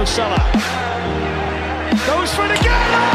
Mo Salah. Goes for it again.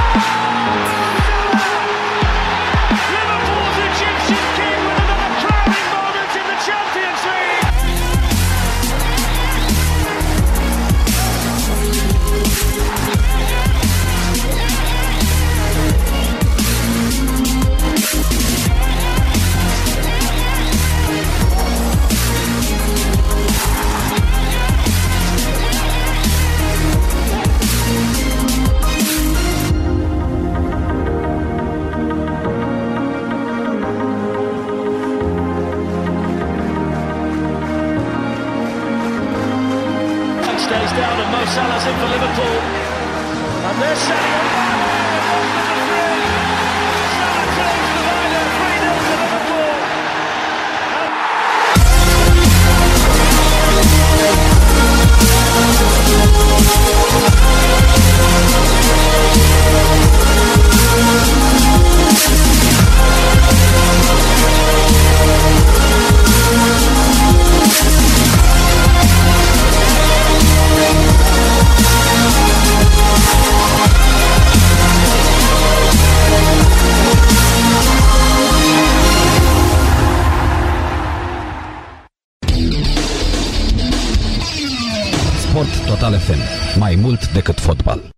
Decât fotbal.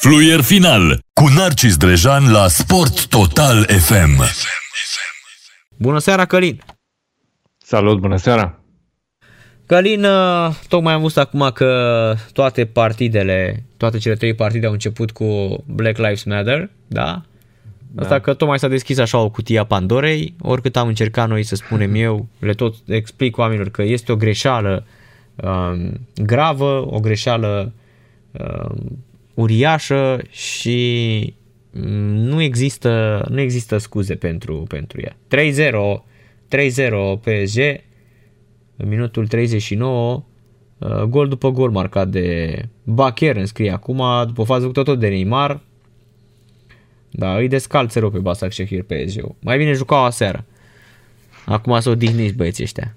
Fluier final cu Narcis Drejan la Sport Total FM. Bună seara, Călin! Salut, bună seara! Călin, uh, tocmai am văzut acum că toate partidele, toate cele trei partide au început cu Black Lives Matter, da? Asta că tocmai s-a deschis așa o cutie a Pandorei, oricât am încercat noi să spunem eu, le tot explic oamenilor că este o greșeală um, gravă, o greșeală um, uriașă și mm, nu există, nu există scuze pentru, pentru ea. 3-0, 3-0 PSG, în minutul 39, uh, gol după gol marcat de Bacher, înscrie acum, după fază făcută tot de Neymar. Da, îi descalță rău pe Basak Shehir PSG. Mai bine jucau aseară. Acum să odihniți băieții ăștia.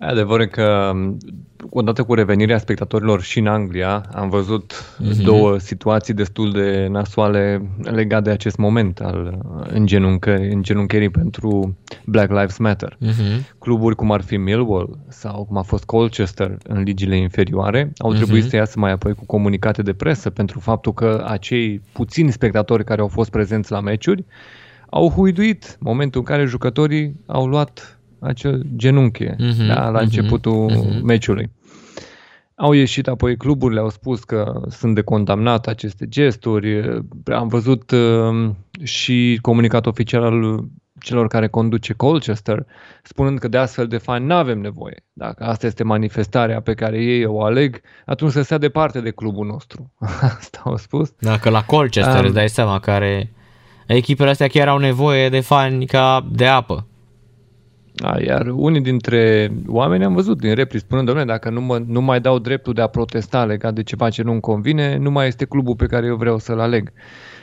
Adevărul că odată cu revenirea spectatorilor și în Anglia am văzut uh-huh. două situații destul de nasoale legate de acest moment al îngenuncării, îngenuncherii pentru Black Lives Matter. Uh-huh. Cluburi cum ar fi Millwall sau cum a fost Colchester în ligile inferioare au trebuit uh-huh. să iasă mai apoi cu comunicate de presă pentru faptul că acei puțini spectatori care au fost prezenți la meciuri au huiduit momentul în care jucătorii au luat acel genunchi uh-huh, da, la uh-huh, începutul uh-huh. meciului. Au ieșit apoi cluburile, au spus că sunt de condamnat aceste gesturi. Am văzut uh, și comunicat oficial al celor care conduce Colchester, spunând că de astfel de fani nu avem nevoie. Dacă asta este manifestarea pe care ei o aleg, atunci să stea departe de clubul nostru. Asta au spus. Dacă la Colchester um, îți dai seama care echipele astea chiar au nevoie de fani ca de apă. Da, iar unii dintre oameni am văzut din repli spunând, domnule, dacă nu, mă, nu mai dau dreptul de a protesta legat de ceva ce nu-mi convine, nu mai este clubul pe care eu vreau să-l aleg.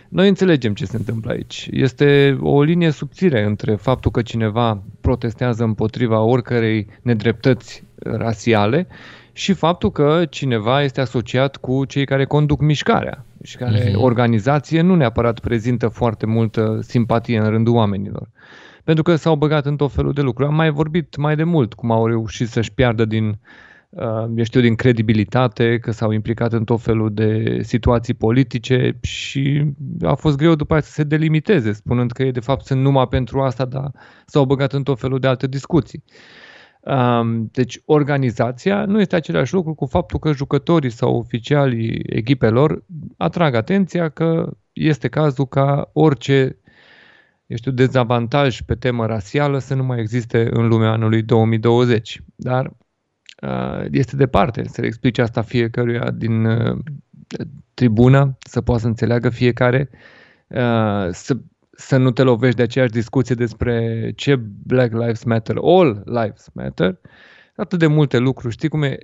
Noi înțelegem ce se întâmplă aici. Este o linie subțire între faptul că cineva protestează împotriva oricărei nedreptăți rasiale și faptul că cineva este asociat cu cei care conduc mișcarea și care uh-huh. organizație nu neapărat prezintă foarte multă simpatie în rândul oamenilor pentru că s-au băgat în tot felul de lucruri. Am mai vorbit mai de mult cum au reușit să-și piardă din, uh, eu știu, din credibilitate, că s-au implicat în tot felul de situații politice și a fost greu după aceea să se delimiteze, spunând că ei de fapt sunt numai pentru asta, dar s-au băgat în tot felul de alte discuții. Um, deci organizația nu este același lucru cu faptul că jucătorii sau oficialii echipelor atrag atenția că este cazul ca orice eu știu, dezavantaj pe temă rasială să nu mai existe în lumea anului 2020. Dar uh, este departe să le explice asta fiecăruia din uh, tribună, să poată să înțeleagă fiecare, uh, să, să nu te lovești de aceeași discuție despre ce Black Lives Matter, All Lives Matter, atât de multe lucruri, știi cum e?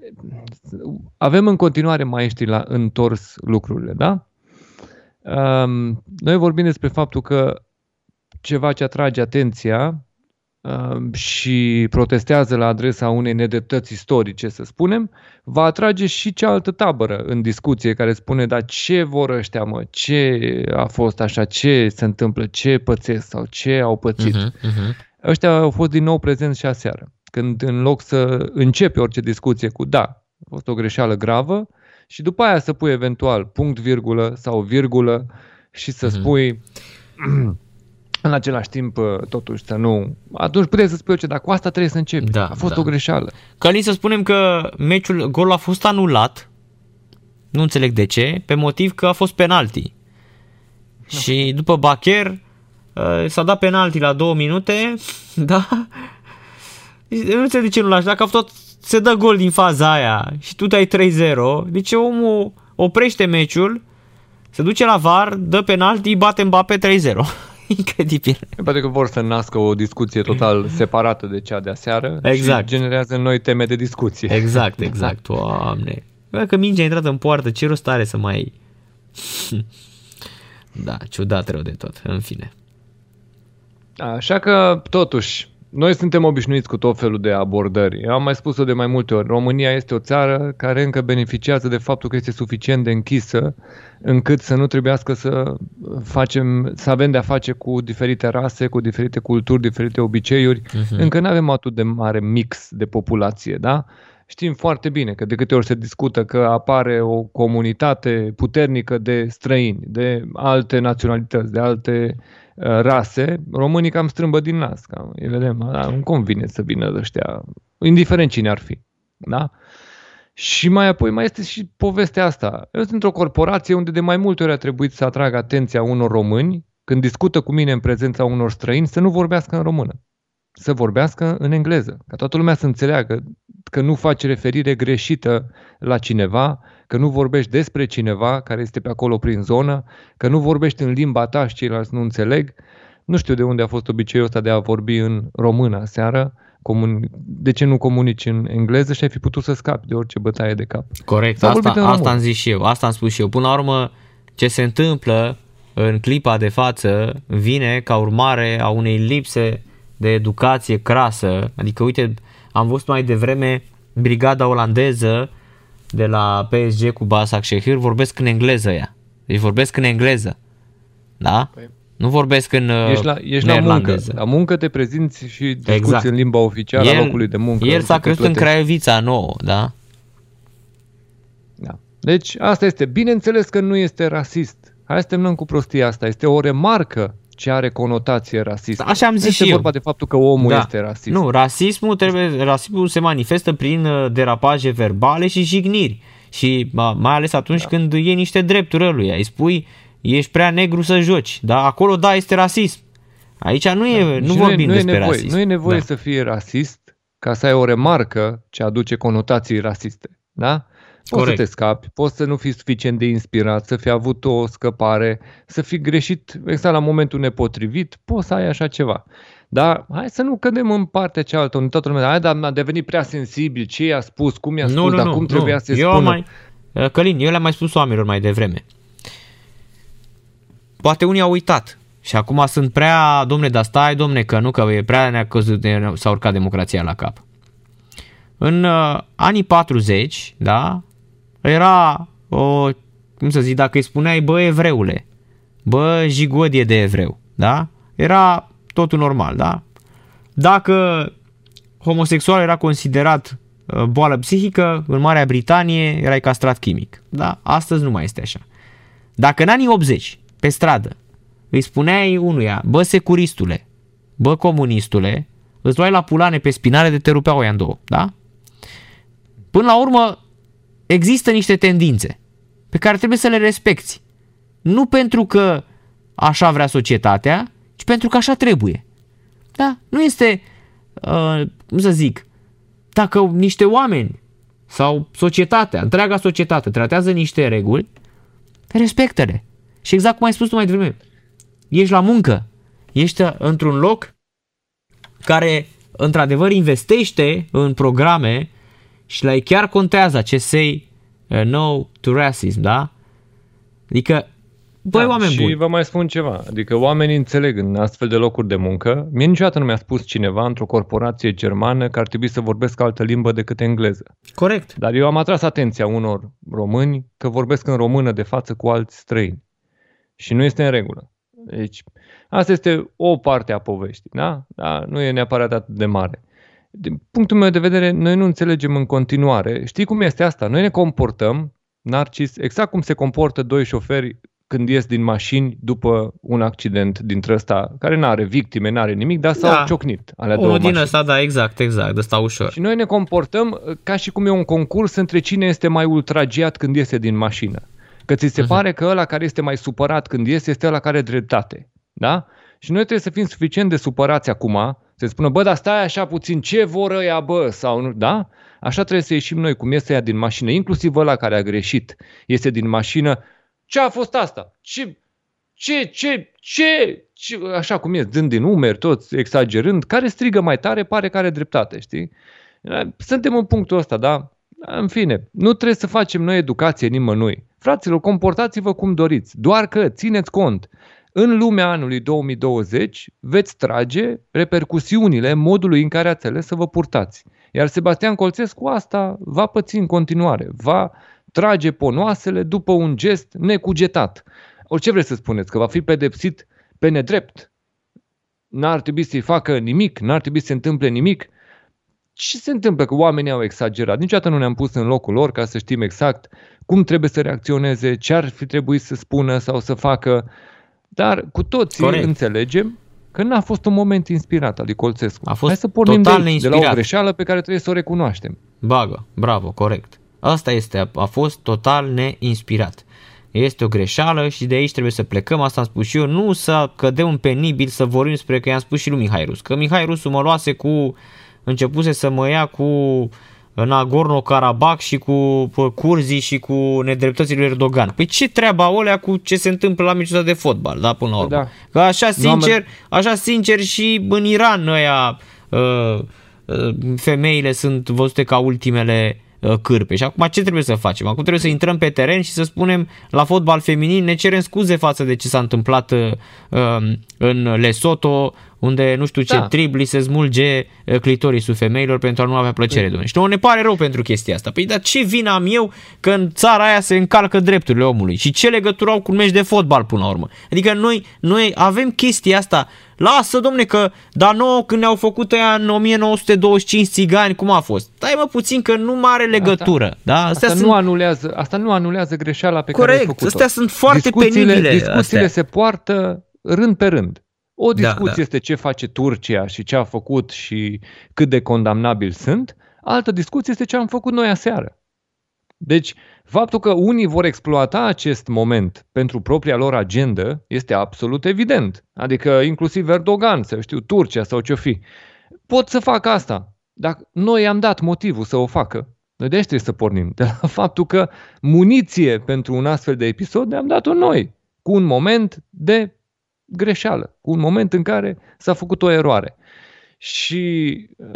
Avem în continuare maestri la întors lucrurile, da? Um, noi vorbim despre faptul că ceva ce atrage atenția uh, și protestează la adresa unei nedreptăți istorice, să spunem, va atrage și cealaltă tabără în discuție care spune, dar ce vor ăștia, mă, ce a fost așa, ce se întâmplă, ce pățesc sau ce au pățit. Uh-huh, uh-huh. Ăștia au fost din nou prezenți și aseară, când în loc să începe orice discuție cu da, a fost o greșeală gravă și după aia să pui eventual punct, virgulă sau virgulă și să uh-huh. spui în același timp, uh, totuși, să nu... Atunci puteți să spui orice, dar cu asta trebuie să începi. Da, a fost da. o greșeală. Călin, să spunem că meciul, golul a fost anulat, nu înțeleg de ce, pe motiv că a fost penalti. Și după Bacher uh, s-a dat penalti la două minute, da? Nu înțeleg de ce nu lași, dacă a tot se dă gol din faza aia și tu dai 3-0, de ce omul oprește meciul, se duce la VAR, dă penalti, bate Mbappe 3-0. Incredibil. Poate că vor să nască o discuție total separată de cea de aseară Exact. și generează noi teme de discuție. Exact, exact, oamne. Bă, că mingea a intrat în poartă, ce rost are să mai... da, ciudat rău de tot, în fine. Așa că, totuși, noi suntem obișnuiți cu tot felul de abordări. Eu am mai spus-o de mai multe ori. România este o țară care încă beneficiază de faptul că este suficient de închisă încât să nu trebuiască să facem, să avem de-a face cu diferite rase, cu diferite culturi, diferite obiceiuri. Uh-huh. Încă nu avem atât de mare mix de populație, da? Știm foarte bine că de câte ori se discută că apare o comunitate puternică de străini, de alte naționalități, de alte uh, rase, românii cam strâmbă din nas. Cam, îi vedem, da, nu convine să vină ăștia, indiferent cine ar fi. Da? Și mai apoi mai este și povestea asta. Eu sunt într-o corporație unde de mai multe ori a trebuit să atrag atenția unor români când discută cu mine în prezența unor străini să nu vorbească în română. Să vorbească în engleză. Ca toată lumea să înțeleagă că nu faci referire greșită la cineva, că nu vorbești despre cineva care este pe acolo prin zonă, că nu vorbești în limba ta și ceilalți nu înțeleg. Nu știu de unde a fost obiceiul ăsta de a vorbi în română seară, comun... de ce nu comunici în engleză și ai fi putut să scapi de orice bătaie de cap. Corect, S-a asta, vorbit în asta român. am zis și eu, asta am spus și eu. Până la urmă, ce se întâmplă în clipa de față vine ca urmare a unei lipse de educație crasă. Adică, uite, am văzut mai devreme brigada olandeză de la PSG cu Basak Shehir vorbesc în engleză ea. Deci vorbesc în engleză. Da? Păi- Nu vorbesc în uh, Ești la, ești la muncă. neerlandeză. La muncă te prezinți și discuți Exact. în limba oficială a locului de muncă. El s-a Te crescut în plătești. Craiovța nouă, da? Da. Deci asta este. Bineînțeles că nu este rasist. Hai să terminăm cu prostia asta. Este o remarcă ce are conotație rasistă. Așa am Nu zis este și eu. vorba de faptul că omul este rasist. Nu, rasismul, trebuie, rasismul se manifestă prin uh, derapaje verbale și jigniri. Și ma- mai ales atunci da. când iei niște drepturi ăluia. Îi spui, ești prea negru să joci. Da, acolo da, este rasism. Aici nu, e, Și nu vorbim nu e despre nevoie, rasism. Nu e nevoie da. să fie rasist ca să ai o remarcă ce aduce conotații rasiste. Da? Poți Corect. să te scapi, poți să nu fii suficient de inspirat, să fi avut o scăpare, să fi greșit exact la momentul nepotrivit, poți să ai așa ceva. Dar hai să nu cădem în partea cealaltă, unde toată lumea, hai, dar a devenit prea sensibil, ce i-a spus, cum i-a spus, Nu, nu, dar nu, cum trebuia nu. să-i eu spună. Mai, uh, Călin, eu le-am mai spus oamenilor mai devreme. Poate unii au uitat. Și acum sunt prea, domne, dar stai, domne, că nu, că e prea ne-a căzut, ne- s-a urcat democrația la cap. În uh, anii 40, da, era o, cum să zic, dacă îi spuneai, bă, evreule, bă, jigodie de evreu, da, era totul normal, da. Dacă homosexual era considerat uh, boală psihică, în Marea Britanie erai castrat chimic. Da, astăzi nu mai este așa. Dacă în anii 80, pe stradă, îi spuneai unuia, bă securistule, bă comunistule, îți luai la pulane pe spinare de te rupeau ăia în două, da? Până la urmă, există niște tendințe pe care trebuie să le respecti. Nu pentru că așa vrea societatea, ci pentru că așa trebuie. Da? Nu este, uh, cum să zic, dacă niște oameni sau societatea, întreaga societate tratează niște reguli, respectă-le. Și exact cum ai spus tu mai devreme, ești la muncă, ești într-un loc care într-adevăr investește în programe și la ei chiar contează acest say uh, no to racism, da? Adică Băi, da, oameni și buni. vă mai spun ceva, adică oamenii înțeleg în astfel de locuri de muncă. Mie niciodată nu mi-a spus cineva într-o corporație germană că ar trebui să vorbesc altă limbă decât engleză. Corect. Dar eu am atras atenția unor români că vorbesc în română de față cu alți străini. Și nu este în regulă. Deci, asta este o parte a poveștii, da? da? Nu e neapărat atât de mare. Din punctul meu de vedere, noi nu înțelegem în continuare. Știi cum este asta? Noi ne comportăm, Narcis, exact cum se comportă doi șoferi când ies din mașini după un accident dintre ăsta, care nu are victime, nu are nimic, dar s-au Da. ciocnit alea Unul două din mașini. ăsta, da, exact, exact, de ăsta ușor. Și noi ne comportăm uh, ca și cum e un concurs între cine este mai ultragiat când iese din mașină. Că ți se Mhm. pare că ăla care este mai supărat când iese este ăla care are dreptate. Da? Și noi trebuie să fim suficient de supărați acum, să spună, bă, dar stai așa puțin, ce vor ăia, bă, sau nu, da? Așa trebuie să ieșim noi, cum iese ea din mașină, inclusiv ăla care a greșit, iese din mașină, ce a fost asta? Ce, ce, ce, ce, ce, așa cum e, dând din umeri, toți exagerând, care strigă mai tare, pare că are dreptate, știi? Suntem în punctul ăsta, da? În fine, nu trebuie să facem noi educație nimănui. Fraților, comportați-vă cum doriți, doar că țineți cont. În lumea anului 2020 veți trage repercusiunile modului în care ați ales să vă purtați. Iar Sebastian Colțescu asta va păți în continuare, va trage ponoasele după un gest necugetat. Orice vreți să spuneți, că va fi pedepsit pe nedrept. N-ar trebui să-i facă nimic, n-ar trebui să se întâmple nimic. Ce se întâmplă? Că oamenii au exagerat. Niciodată nu ne-am pus în locul lor ca să știm exact cum trebuie să reacționeze, ce ar fi trebuit să spună sau să facă. Dar cu toții Corect. înțelegem că n-a fost un moment inspirat al lui Colțescu. A fost Hai să pornim de, total aici, de la o neinspirat. greșeală pe care trebuie să o recunoaștem. Bagă, bravo, corect. Asta este, a, a fost total neinspirat. Este o greșeală și de aici trebuie să plecăm, asta am spus și eu, nu să cădem în penibil să vorbim spre că i-am spus și lui Mihai Rus, că Mihai Rusu mă luase cu, începuse să mă ia cu Nagorno-Karabakh și cu pă, Curzii și cu nedreptățile lui Erdogan. Păi ce treaba olea cu ce se întâmplă la meciul ăsta de fotbal, da, până la urmă. Da. Că așa Nu am- sincer, așa sincer și în Iran ăia uh, uh, femeile sunt văzute ca ultimele uh, cârpe. Și acum ce trebuie să facem? Acum trebuie să intrăm pe teren și să spunem la fotbal feminin ne cerem scuze față de ce s-a întâmplat uh, um, în Lesotho, unde nu știu ce Da. trib li se smulge uh, clitorisul femeilor pentru a nu avea plăcere, domnule. Și nouă ne pare rău pentru chestia asta. Păi dar ce vină am eu că în țara aia se încalcă drepturile omului? Și ce legătură au cu un meci de fotbal până la urmă? Adică noi, noi avem chestia asta. Lasă, domne, că dar nouă când ne-au făcut ăia în 1925 țigani, cum a fost? Stai mă puțin că nu mai are legătură. da? Astea Asta, sunt... nu anulează, asta nu anulează greșeala pe care ai Corect, făcut-o. astea sunt foarte discuțiile, penibile, Discuțiile astea. se poartă rând pe rând. O Da, discuție da. este ce face Turcia și ce a făcut și cât de condamnabil sunt. Altă discuție este ce am făcut noi aseară. Deci, faptul că unii vor exploata acest moment pentru propria lor agendă este absolut evident. Adică inclusiv Erdogan, să știu, Turcia sau ce-o fi. Pot să facă asta. Dar noi am dat motivul să o facă. Noi de aici trebuie să pornim. De la faptul că muniție pentru un astfel de episod ne-am dat-o noi. Cu un moment de greșeală. Cu un moment în care s-a făcut o eroare. Și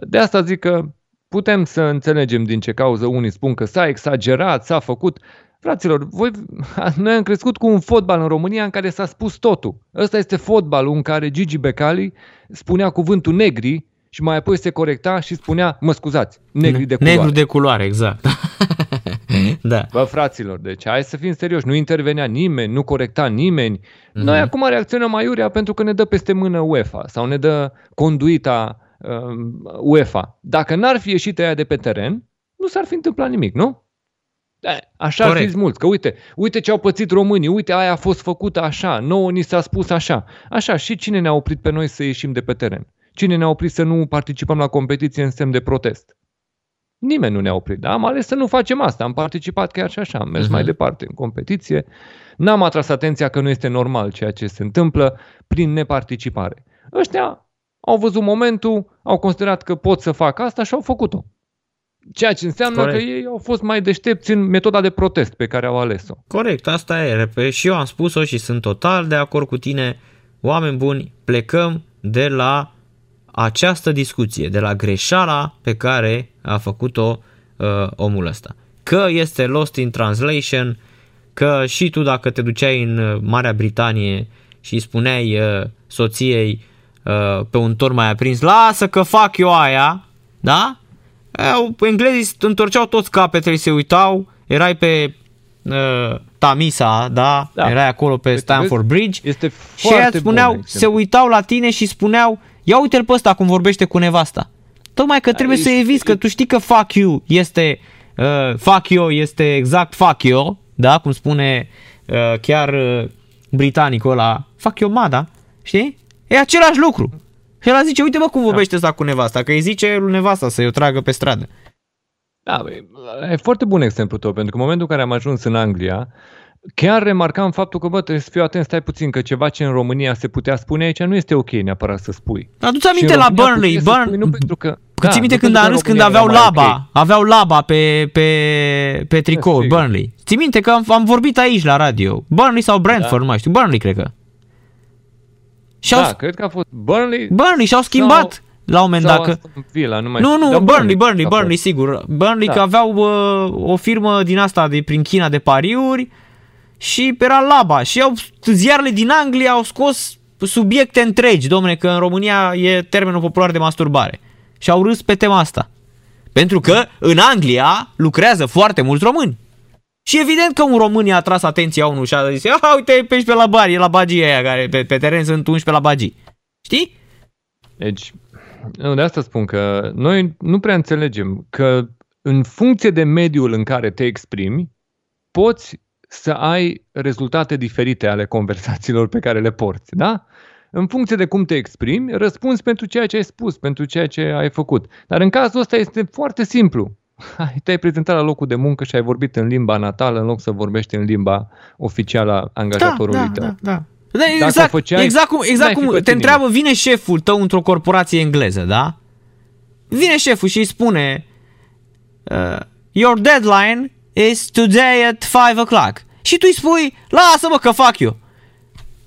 de asta zic că putem să înțelegem din ce cauză unii spun că s-a exagerat, s-a făcut. Fraților, voi, noi am crescut cu un fotbal în România în care s-a spus totul. Ăsta este fotbalul în care Gigi Becali spunea cuvântul negri și mai apoi se corecta și spunea, mă scuzați, negri de culoare. Negru de culoare, exact. da. Bă, fraților, deci hai să fim serioși, nu intervenea nimeni, nu corecta nimeni. Mm-hmm. Noi acum reacționăm aiurea pentru că ne dă peste mână UEFA sau ne dă conduita uh, UEFA. Dacă n-ar fi ieșit aia de pe teren, nu s-ar fi întâmplat nimic, nu? Da, Așa ar Corect. fi mulți, că uite, uite ce au pățit românii, uite aia a fost făcută așa, nouă ni s-a spus așa. Așa, și cine ne-a oprit pe noi să ieșim de pe teren? Cine ne-a oprit să nu participăm la competiție în semn de protest? Nimeni nu ne-a oprit, dar am ales să nu facem asta. Am participat chiar și așa, am mers Mhm. mai departe în competiție. N-am atras atenția că nu este normal ceea ce se întâmplă prin neparticipare. Ăștia au văzut momentul, au considerat că pot să facă asta și au făcut-o. Ceea ce înseamnă Corect. că ei au fost mai deștepți în metoda de protest pe care au ales-o. Corect, asta e. Repet, și eu am spus-o și sunt total de acord cu tine. Oameni buni, plecăm de la această discuție, de la greșeala pe care a făcut-o uh, omul ăsta. Că este lost in translation, că și tu dacă te duceai în uh, Marea Britanie și îi spuneai uh, soției uh, pe un tor mai aprins, lasă că fac eu aia, da? Eu, englezii întorceau toți capetele, se uitau, erai pe uh, Tamisa, da? Da. Erai acolo pe Deci, Stanford vezi, Bridge Este și ei foarte îți spuneau, bun se exemplu. uitau la tine și spuneau, ia uite-l pe ăsta cum vorbește cu nevasta. Tocmai că trebuie să ești- eviți, că tu știi că fuck you este, uh, fuck you este exact fuck you, da? Cum spune uh, chiar uh, britanicul ăla, fuck you mada, știi? E același lucru. Și el zice, uite mă cum vorbește ăsta cu nevasta, că îi zice lui nevasta să-i o tragă pe stradă. Da, băi, e foarte bun exemplu tău, pentru că în momentul în care am ajuns în Anglia, chiar remarcam faptul că, bă, trebuie să fiu atent, stai puțin, că ceva ce în România se putea spune aici nu este ok neapărat să spui. Aduți Și aminte în la România Burnley, puteai să Burn... spui, nu pentru că, Că ții minte nu când pentru a că râs când România aveau era mai laba, ok. aveau laba pe, pe, pe tricou, sigur. Burnley. Ții minte că am, am vorbit aici la radio. Burnley sau Brentford, Da. nu mai știu, Burnley cred că. Și au, Da, cred că a fost Burnley Burnley și-au schimbat la un moment sau dacă... Aston Villa, nu mai Nu, știu. nu, Dar Burnley, Burnley, a fost. Burnley, sigur. Burnley Da. că aveau uh, o firmă din asta de prin China de pariuri și era laba. Și au, ziarele din Anglia au scos subiecte întregi, domne, că în România e termenul popular de masturbare. Și au râs pe tema asta. Pentru că în Anglia lucrează foarte mulți români. Și evident că un român i-a tras atenția unul și a zis, "Ah, uite, pe 11 la bari, e la bagii aia, care pe, pe teren sunt 11 la bagii. Știi? Deci, nu, de asta spun că noi nu prea înțelegem că în funcție de mediul în care te exprimi, poți să ai rezultate diferite ale conversațiilor pe care le porți, da? În funcție de cum te exprimi, răspunzi pentru ceea ce ai spus, pentru ceea ce ai făcut. Dar în cazul ăsta este foarte simplu. Ai, te-ai prezentat la locul de muncă și ai vorbit în limba natală în loc să vorbești în limba oficială a angajatorului da, tău. Da, da. Da, Dacă exact, o făceai, exact cum, exact n-ai fi cum te pățit întreabă, vine șeful tău într-o corporație engleză, da? Vine șeful și îi spune uh, Your deadline is today at 5 o'clock. Și tu îi spui, lasă-mă că fac eu.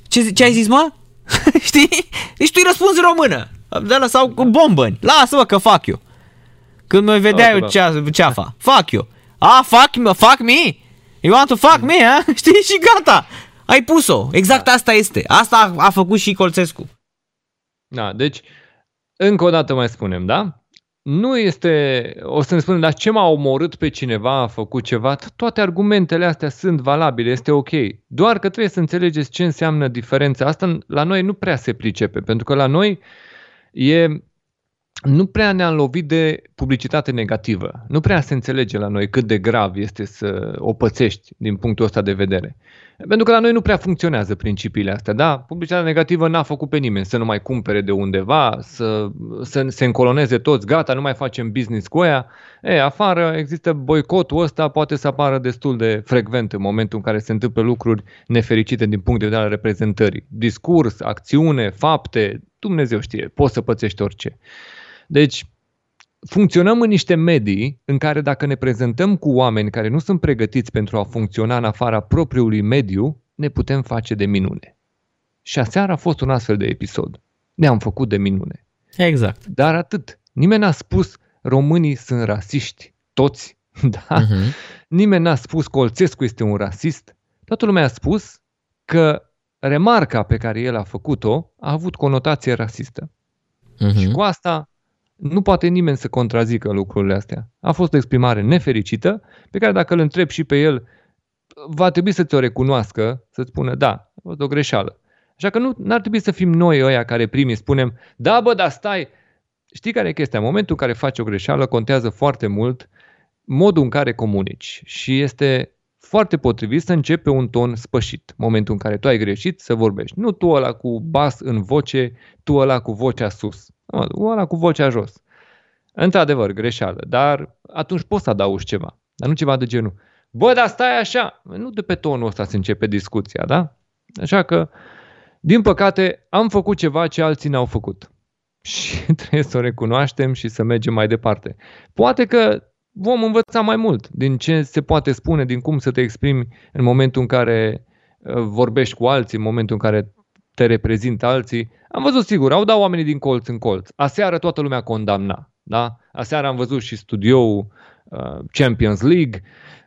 Ce, zi- ce ai zis, mă? Știi? Deci tu îi răspunzi în română. De la, sau cu bombăni. Lasă-mă că fac eu. Când mă vedea Lasă, eu bă. cea, ceafa. Fac eu. A, fac, me, fac me? You want to fuck me, ha? Știi? Și gata. Ai pus-o. Exact Da. asta este. Asta a, a făcut și Colțescu. Da, deci, încă o dată mai spunem, da? Nu este, o să ne spunem, dar ce m-a omorât pe cineva, a făcut ceva, toate argumentele astea sunt valabile, este ok. Doar că trebuie să înțelegeți ce înseamnă diferența. Asta la noi nu prea se pricepe, pentru că la noi e, nu prea ne-am lovit de publicitate negativă. Nu prea se înțelege la noi cât de grav este să o pățești din punctul ăsta de vedere. Pentru că la noi nu prea funcționează principiile astea, da? Publicitatea negativă n-a făcut pe nimeni să nu mai cumpere de undeva, să, să se încoloneze toți, gata, nu mai facem business cu ea. E, afară există boicotul ăsta, poate să apară destul de frecvent în momentul în care se întâmplă lucruri nefericite din punct de vedere al reprezentării. Discurs, acțiune, fapte, Dumnezeu știe, poți să pățești orice. Deci, funcționăm în niște medii în care dacă ne prezentăm cu oameni care nu sunt pregătiți pentru a funcționa în afara propriului mediu, ne putem face de minune. Și aseară a fost un astfel de episod. Ne-am făcut de minune. Exact. Dar atât. Nimeni n-a spus românii sunt rasiști. Toți. Da? Uh-huh. Nimeni n-a spus Colțescu este un rasist. Toată lumea a spus că remarca pe care el a făcut-o a avut conotație rasistă. Uh-huh. Și cu asta nu poate nimeni să contrazică lucrurile astea. A fost o exprimare nefericită pe care dacă îl întreb și pe el, va trebui să ți-o recunoască, să-ți spună da, a fost o greșeală. Așa că nu ar trebui să fim noi ăia care primii spunem, da bă, dar stai, știi care e chestia? În momentul în care faci o greșeală contează foarte mult modul în care comunici și este foarte potrivit să începi pe un ton spășit. Momentul în care tu ai greșit, să vorbești. Nu tu ăla cu bas în voce, tu ăla cu vocea sus. Nu, tu ăla cu vocea jos. Într-adevăr, greșeală, dar atunci poți să adaugi ceva. Dar nu ceva de genul. Bă, dar stai așa. Nu de pe tonul ăsta se începe discuția, da? Așa că, din păcate, am făcut ceva ce alții n-au făcut. Și trebuie să o recunoaștem și să mergem mai departe. Poate că vom învăța mai mult din ce se poate spune, din cum să te exprimi în momentul în care uh, vorbești cu alții, în momentul în care te reprezintă alții. Am văzut, sigur, au dat oamenii din colț în colț. Aseară toată lumea condamna. Da? Aseară am văzut și studioul uh, Champions League.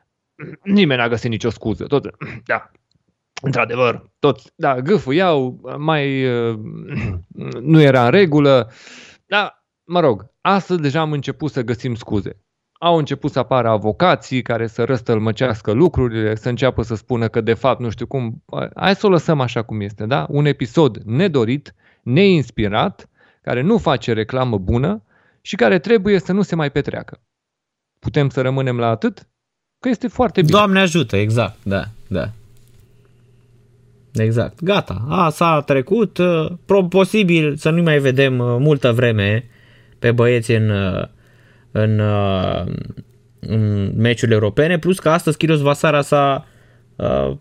nimeni n-a găsit nicio scuză. Tot, da, într-adevăr, toți, da, gâfâiau, mai uh, nu era în regulă, dar, mă rog, astăzi deja am început să găsim scuze. Au început să apară avocații care să răstălmăcească lucrurile, să înceapă să spună că de fapt nu știu cum. Hai să o lăsăm așa cum este, da? Un episod nedorit, neinspirat, care nu face reclamă bună și care trebuie să nu se mai petreacă. Putem să rămânem la atât? Că este foarte bine. Doamne ajută, exact, da, da. Exact, gata, a, s-a trecut, uh, posibil să nu mai vedem uh, multă vreme pe băieți în, uh, în, în meciurile europene, plus că astăzi Chirios Vasara s-a uh,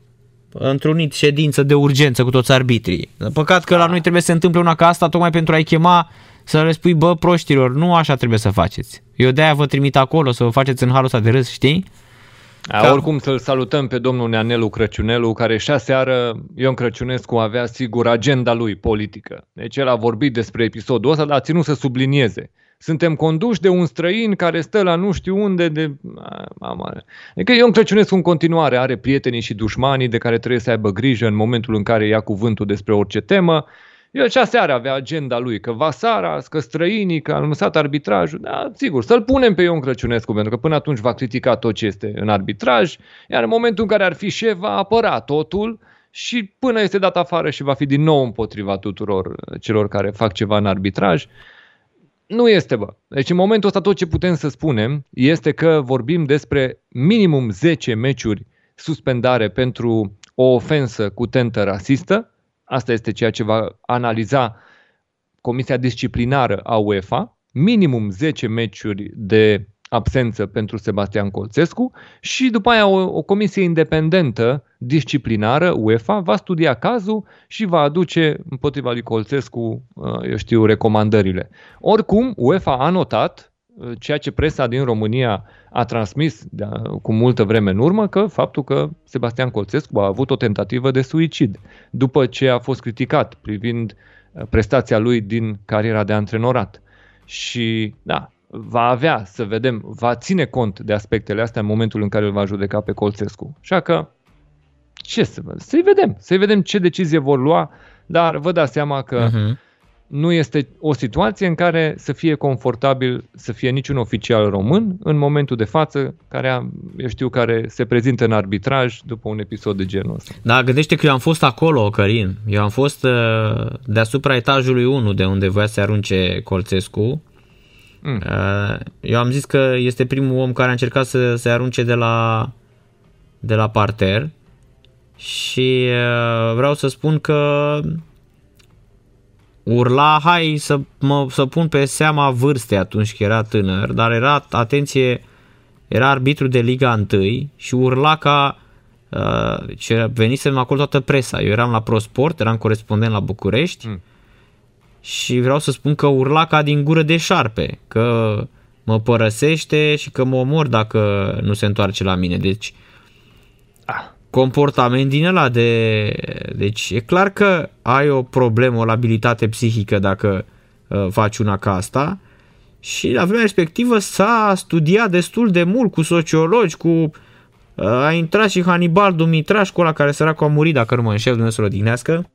întrunit ședință de urgență cu toți arbitrii. Păcat că la noi trebuie să se întâmple una ca asta tocmai pentru a-i chema să le spui, bă, proștilor, nu așa trebuie să faceți. Eu de-aia vă trimit acolo să vă faceți în halul ăsta de râs, știi? A, oricum să-l salutăm pe domnul Neanelu Crăciunelu, care și seară Ion Crăciunescu avea sigur agenda lui politică. Deci el a vorbit despre episodul ăsta, dar a ținut să sublinieze. Suntem conduși de un străin care stă la nu știu unde de... Mamă. Adică Ion Crăciunescu în continuare are prietenii și dușmanii de care trebuie să aibă grijă în momentul în care ia cuvântul despre orice temă el cea seară avea agenda lui, că Vasara, că străinii, că a lăsat arbitrajul. Da, sigur, să-l punem pe Ion Crăciunescu, pentru că până atunci va critica tot ce este în arbitraj, iar în momentul în care ar fi șef, va apăra totul și până este dat afară și va fi din nou împotriva tuturor celor care fac ceva în arbitraj. Nu este, bă. Deci în momentul ăsta tot ce putem să spunem este că vorbim despre minimum 10 meciuri suspendare pentru o ofensă cu tentă rasistă, Asta este ceea ce va analiza Comisia Disciplinară a UEFA, minimum 10 meciuri de absență pentru Sebastian Colțescu și după aia o, o comisie independentă disciplinară, UEFA, va studia cazul și va aduce împotriva lui Colțescu, uh, eu știu, recomandările. Oricum, UEFA a notat ceea ce presa din România a transmis de, cu multă vreme în urmă, că faptul că Sebastian Colțescu a avut o tentativă de suicid după ce a fost criticat privind uh, prestația lui din cariera de antrenorat. Și da, va avea, să vedem, va ține cont de aspectele astea în momentul în care îl va judeca pe Colțescu. Așa că, ce să vă, să-i vedem, să-i vedem ce decizie vor lua, dar vă dați seama că uh-huh nu este o situație în care să fie confortabil să fie niciun oficial român în momentul de față care, eu știu, care se prezintă în arbitraj după un episod de genul ăsta. Da, gândește că eu am fost acolo, Cărin. Eu am fost uh, deasupra etajului 1 de unde voia să arunce Colțescu. Mm. Uh, eu am zis că este primul om care a încercat să se arunce de la, de la parter și uh, vreau să spun că urla, hai să, mă, să pun pe seama vârstei atunci când era tânăr, dar era, atenție, era arbitru de Liga 1 și urla ca uh, deci venisem acolo toată presa. Eu eram la ProSport, eram corespondent la București mm. Și vreau să spun că urla ca din gură de șarpe, că mă părăsește și că mă omor dacă nu se întoarce la mine. Deci comportament din ăla de... Deci e clar că ai o problemă, o labilitate psihică dacă uh, faci una ca asta și la vremea respectivă s-a studiat destul de mult cu sociologi, cu... Uh, a intrat și Hannibal Dumitrașcu ăla care săracul a murit, dacă nu mă înșel, Dumnezeu să-l odihnească.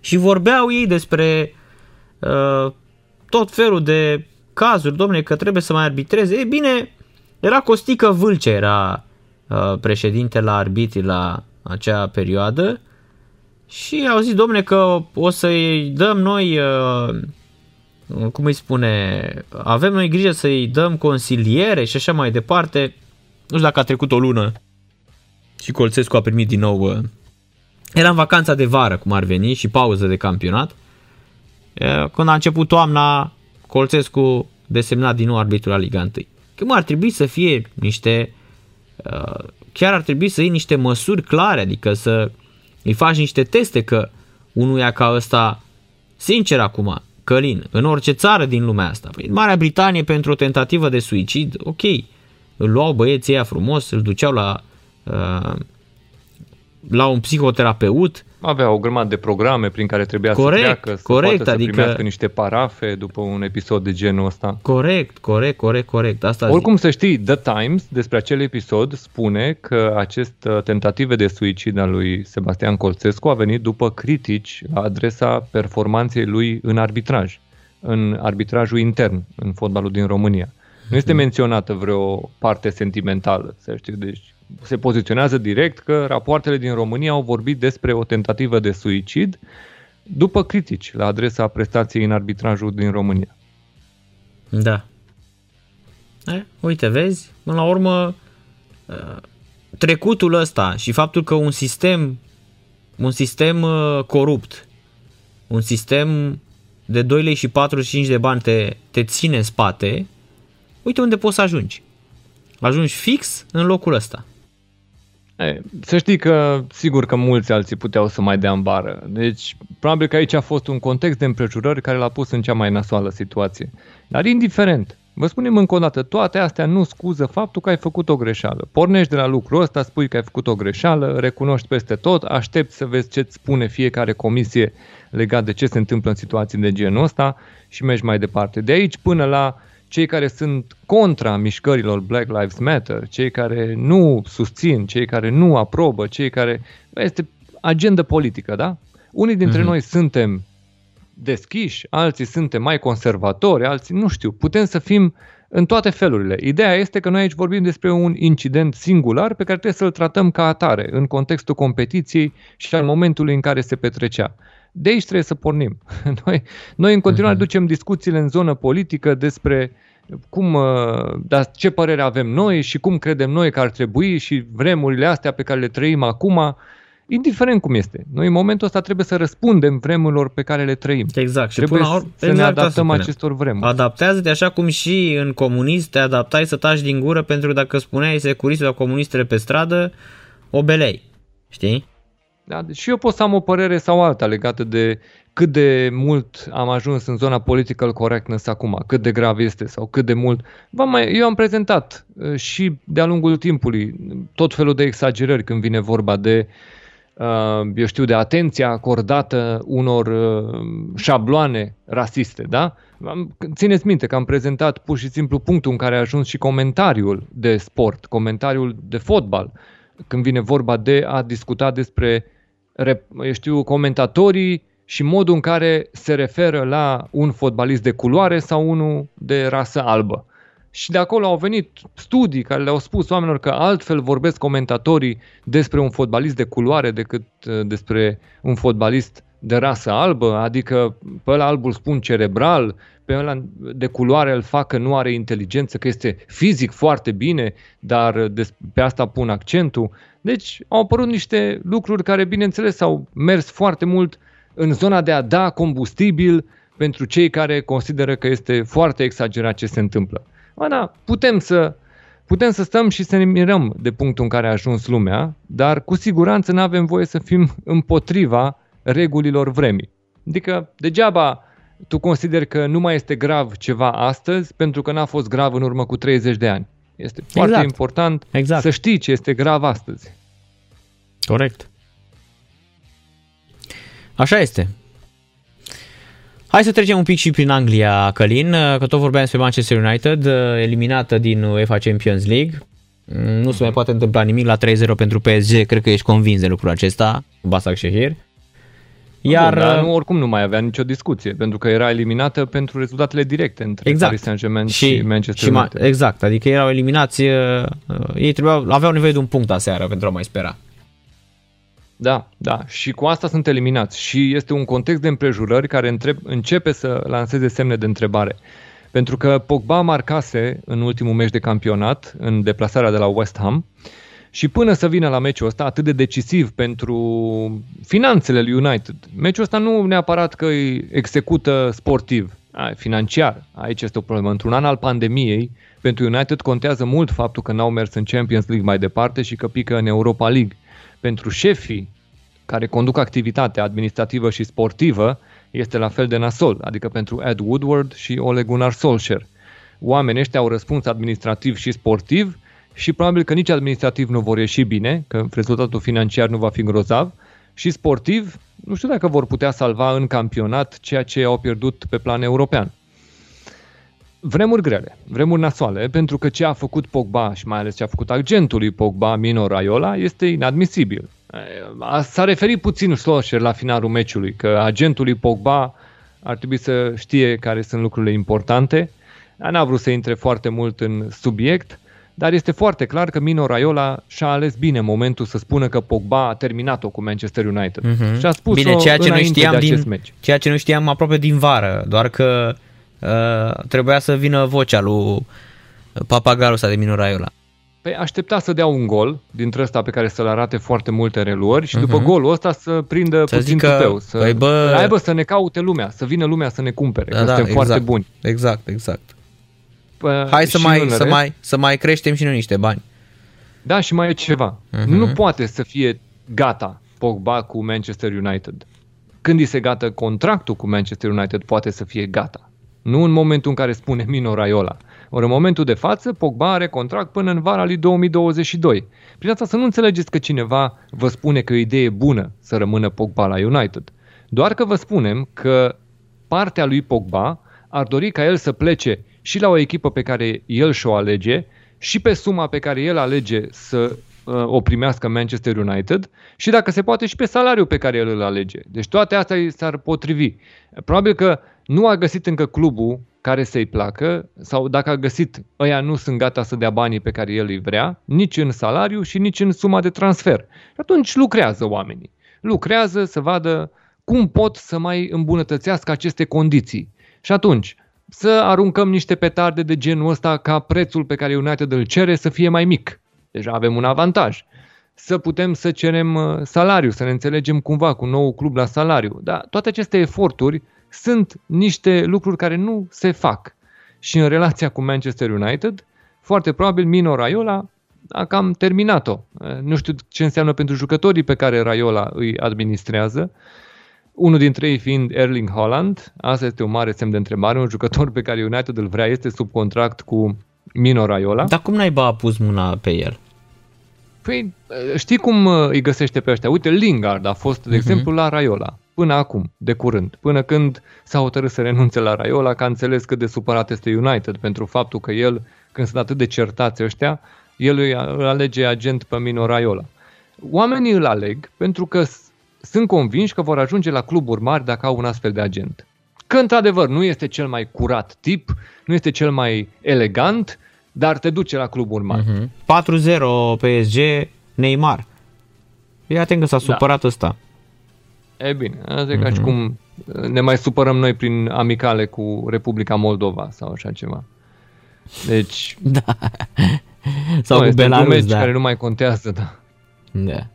Și vorbeau ei despre uh, tot felul de cazuri, domne, că trebuie să mai arbitreze. E bine, era Costică Vâlce, era Uh, președinte la arbitri la acea perioadă și au zis, domne, că o să-i dăm noi, uh, cum îi spune, avem noi grijă să-i dăm consiliere și așa mai departe. Nu știu dacă a trecut o lună și Colțescu a primit din nou, uh, era în vacanța de vară, cum ar veni, și pauză de campionat. Când a început toamna, Colțescu desemnat din nou arbitru la Liga 1. Că mă, ar trebui să fie niște Uh, chiar ar trebui să iei niște măsuri clare, adică să îi faci niște teste că unuia ca ăsta, sincer acum, Călin, în orice țară din lumea asta, păi în Marea Britanie pentru o tentativă de suicid, ok, îl luau băieții ăia frumos, îl duceau la, uh, la un psihoterapeut, avea o grămadă de programe prin care trebuia Corect, să treacă, să corect, poată adică- să primească niște parafe după un episod de genul ăsta. Corect, corect, corect, corect. Asta zic. Oricum să știi, The Times despre acel episod spune că acest uh, tentative de suicid al lui Sebastian Colțescu a venit după critici la adresa performanței lui în arbitraj, în arbitrajul intern în fotbalul din România. Nu este menționată vreo parte sentimentală, să știi, deci se poziționează direct că rapoartele din România au vorbit despre o tentativă de suicid după critici la adresa prestației în arbitrajul din România. Da. E, uite, vezi, până la urmă, uh, trecutul ăsta și faptul că un sistem, un sistem uh, corupt, un sistem de 2 lei și 45 de bani te, te ține în spate, uite unde poți să ajungi. Ajungi fix în locul ăsta. E, să știi că sigur că mulți alții puteau să mai dea în bară. Deci probabil că aici a fost un context de împrejurări care l-a pus în cea mai nasoală situație. Dar indiferent, vă spunem încă o dată, toate astea nu scuză faptul că ai făcut o greșeală. Pornești de la lucrul ăsta, spui că ai făcut o greșeală, recunoști peste tot, aștepți să vezi ce îți spune fiecare comisie legat de ce se întâmplă în situații de genul ăsta și mergi mai departe. De aici până la cei care sunt contra mișcărilor Black Lives Matter, cei care nu susțin, cei care nu aprobă, cei care... Este agenda politică, da? Unii dintre mm-hmm. noi suntem deschiși, alții suntem mai conservatori, alții nu știu. Putem să fim în toate felurile. Ideea este că noi aici vorbim despre un incident singular pe care trebuie să-l tratăm ca atare, în contextul competiției și al momentului în care se petrecea. De aici trebuie să pornim. Noi, noi în continuare uh-huh. ducem discuțiile în zonă politică despre cum, dar ce părere avem noi și cum credem noi că ar trebui și vremurile astea pe care le trăim acum, indiferent cum este. Noi în momentul ăsta trebuie să răspundem vremurilor pe care le trăim. Exact. Și trebuie până la urmă, să exact ne asta adaptăm spuneam. acestor vremuri. Adaptează-te așa cum și în comunism te adaptai să taci din gură pentru că dacă spuneai securistul sau comunistele pe stradă, o belei. Știi? Da, deci și eu pot să am o părere sau alta legată de cât de mult am ajuns în zona political correctness acum, cât de grav este sau cât de mult. V-am mai, eu am prezentat uh, și de-a lungul timpului tot felul de exagerări când vine vorba de uh, eu știu, de atenția acordată unor uh, șabloane rasiste, da? Am- Țineți minte că am prezentat pur și simplu punctul în care a ajuns și comentariul de sport, comentariul de fotbal, când vine vorba de a discuta despre, rep- eu știu, comentatorii și modul în care se referă la un fotbalist de culoare sau unul de rasă albă. Și de acolo au venit studii care le-au spus oamenilor că altfel vorbesc comentatorii despre un fotbalist de culoare decât uh, despre un fotbalist de rasă albă, adică pe ăla albul spun cerebral, pe ăla de culoare îl fac că nu are inteligență, că este fizic foarte bine, dar uh, des- pe asta pun accentul. Deci au apărut niște lucruri care, bineînțeles, au mers foarte mult în zona de a da combustibil pentru cei care consideră că este foarte exagerat ce se întâmplă. Bă, da, putem să, putem să stăm și să ne mirăm de punctul în care a ajuns lumea, dar cu siguranță nu avem voie să fim împotriva regulilor vremii. Adică degeaba tu consideri că nu mai este grav ceva astăzi pentru că n-a fost grav în urmă cu 30 de ani. Este foarte Exact. important Exact. să știi ce este grav astăzi. Corect. Așa este. Hai să trecem un pic și prin Anglia, Călin, că tot vorbeam despre Manchester United, eliminată din UEFA Champions League. Nu se mai poate întâmpla nimic la 3-0 pentru PSG, cred că ești convins de lucrul acesta, Basak Shehir. Iar, Iar Bun, dar nu, oricum nu mai avea nicio discuție, pentru că era eliminată pentru rezultatele directe între Exact. Paris Saint-Germain și, și Manchester și ma- United. Exact, adică erau eliminați, uh, ei trebuiau, aveau nevoie de un punct aseară pentru a mai spera. Da, da. Și cu asta sunt eliminați. Și este un context de împrejurări care întreb, începe să lanseze semne de întrebare. Pentru că Pogba marcase în ultimul meci de campionat, în deplasarea de la West Ham, și până să vină la meciul ăsta atât de decisiv pentru finanțele lui United, meciul ăsta nu neapărat că îi execută sportiv, a, financiar. Aici este o problemă. Într-un an al pandemiei, pentru United contează mult faptul că n-au mers în Champions League mai departe și că pică în Europa League. Pentru șefii care conduc activitatea administrativă și sportivă, este la fel de nasol, adică pentru Ed Woodward și Ole Gunnar Solskjaer. Oamenii ăștia au răspuns administrativ și sportiv și probabil că nici administrativ nu vor ieși bine, că rezultatul financiar nu va fi grozav, și sportiv, nu știu dacă vor putea salva în campionat ceea ce au pierdut pe plan european. Vremuri grele, vremuri nasoale, pentru că ce a făcut Pogba și mai ales ce a făcut agentul lui Pogba, Mino Raiola, este inadmisibil. S-a referit puțin Solskjaer la finalul meciului, că agentul lui Pogba ar trebui să știe care sunt lucrurile importante. N-a vrut să intre foarte mult în subiect, dar este foarte clar că Mino Raiola și-a ales bine momentul să spună că Pogba a terminat-o cu Manchester United. Mhm. Și a spus Bine, ceea ce, noi știam de din, acest meci. ceea ce noi știam aproape din vară, doar că uh, trebuia să vină vocea lui papagalul ăsta de Mino Raiola. Păi aștepta să dea un gol dintre ăsta pe care să-l arate foarte multe reluări și după golul ăsta să prindă Mhm. Să puțin zică, tupeu, să "Păi bă- aibă să ne caute lumea, să vină lumea să ne cumpere, Da, că da, suntem exact, foarte buni. Exact, exact. Pă, Hai să și mai, în să, rest- mai, să mai creștem și noi niște bani. Da, și mai e ceva. Mhm. Nu poate să fie gata Pogba cu Manchester United. Când îi se gata contractul cu Manchester United, poate să fie gata. Nu în momentul în care spune Mino Raiola. Ori în momentul de față, Pogba are contract până în vara lui 2022. Prin asta să nu înțelegeți că cineva vă spune că e o idee bună să rămână Pogba la United. Doar că vă spunem că partea lui Pogba ar dori ca el să plece și la o echipă pe care el și-o alege și pe suma pe care el alege să uh, o primească Manchester United și dacă se poate și pe salariul pe care el îl alege. Deci toate astea i s-ar potrivi. Probabil că nu a găsit încă clubul care să-i placă sau dacă a găsit, ăia nu sunt gata să dea banii pe care el îi vrea, nici în salariu și nici în suma de transfer. Și atunci lucrează oamenii. Lucrează să vadă cum pot să mai îmbunătățească aceste condiții. Și atunci, să aruncăm niște petarde de genul ăsta ca prețul pe care United îl cere să fie mai mic. Deja avem un avantaj. Să putem să cerem uh, salariu, să ne înțelegem cumva cu un nou club la salariu. Dar toate aceste eforturi sunt niște lucruri care nu se fac. Și în relația cu Manchester United, foarte probabil Mino Raiola a cam terminat-o. Uh, Nu știu ce înseamnă pentru jucătorii pe care Raiola îi administrează, unul dintre ei fiind Erling Haaland, asta este un mare semn de întrebare, un jucător pe care United îl vrea, este sub contract cu Mino Raiola. Dar cum naiba a pus mâna pe el? Păi, știi cum uh, îi găsește pe ăștia? Uite, Lingard a fost, de exemplu, la Raiola, până acum, de curând, până când s-a hotărât să renunțe la Raiola, că a înțeles cât de supărat este United pentru faptul că el, când sunt atât de certați ăștia, el îi îl alege agent pe Mino Raiola. Oamenii îl aleg pentru că s- sunt convinși că vor ajunge la cluburi mari dacă au un astfel de agent. Că, într-adevăr, nu este cel mai curat tip, nu este cel mai elegant, dar te duce la cluburi mari. Mhm. 4-0 PSG, Neymar. Ia atent că s-a supărat ăsta. E bine, asta e ca și cum ne mai supărăm noi prin amicale cu Republica Moldova sau așa ceva. Deci, Da. Sau nu, cu este un Belarus, meci da. care nu mai contează, da. da.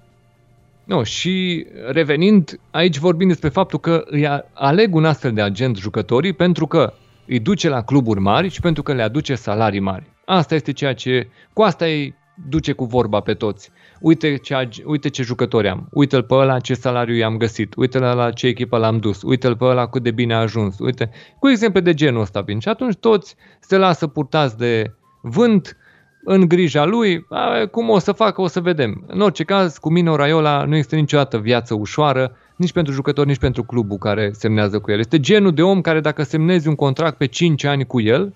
Nu, și revenind, aici vorbim despre faptul că îi a- aleg un astfel de agent jucătorii pentru că îi duce la cluburi mari și pentru că le aduce salarii mari. Asta este ceea ce, cu asta îi duce cu vorba pe toți. Uite ce, ag- uite ce jucători am, uite-l pe ăla ce salariu i-am găsit, uite-l la ce echipă l-am dus, uite-l pe ăla cât de bine a ajuns, uite, cu exemple de genul ăsta vin. Și atunci toți se lasă purtați de vânt, în grija lui, a, cum o să facă, o să vedem. În orice caz, cu Mino Raiola nu este niciodată viață ușoară, nici pentru jucător, nici pentru clubul care semnează cu el. Este genul de om care dacă semnezi un contract pe 5 ani cu el,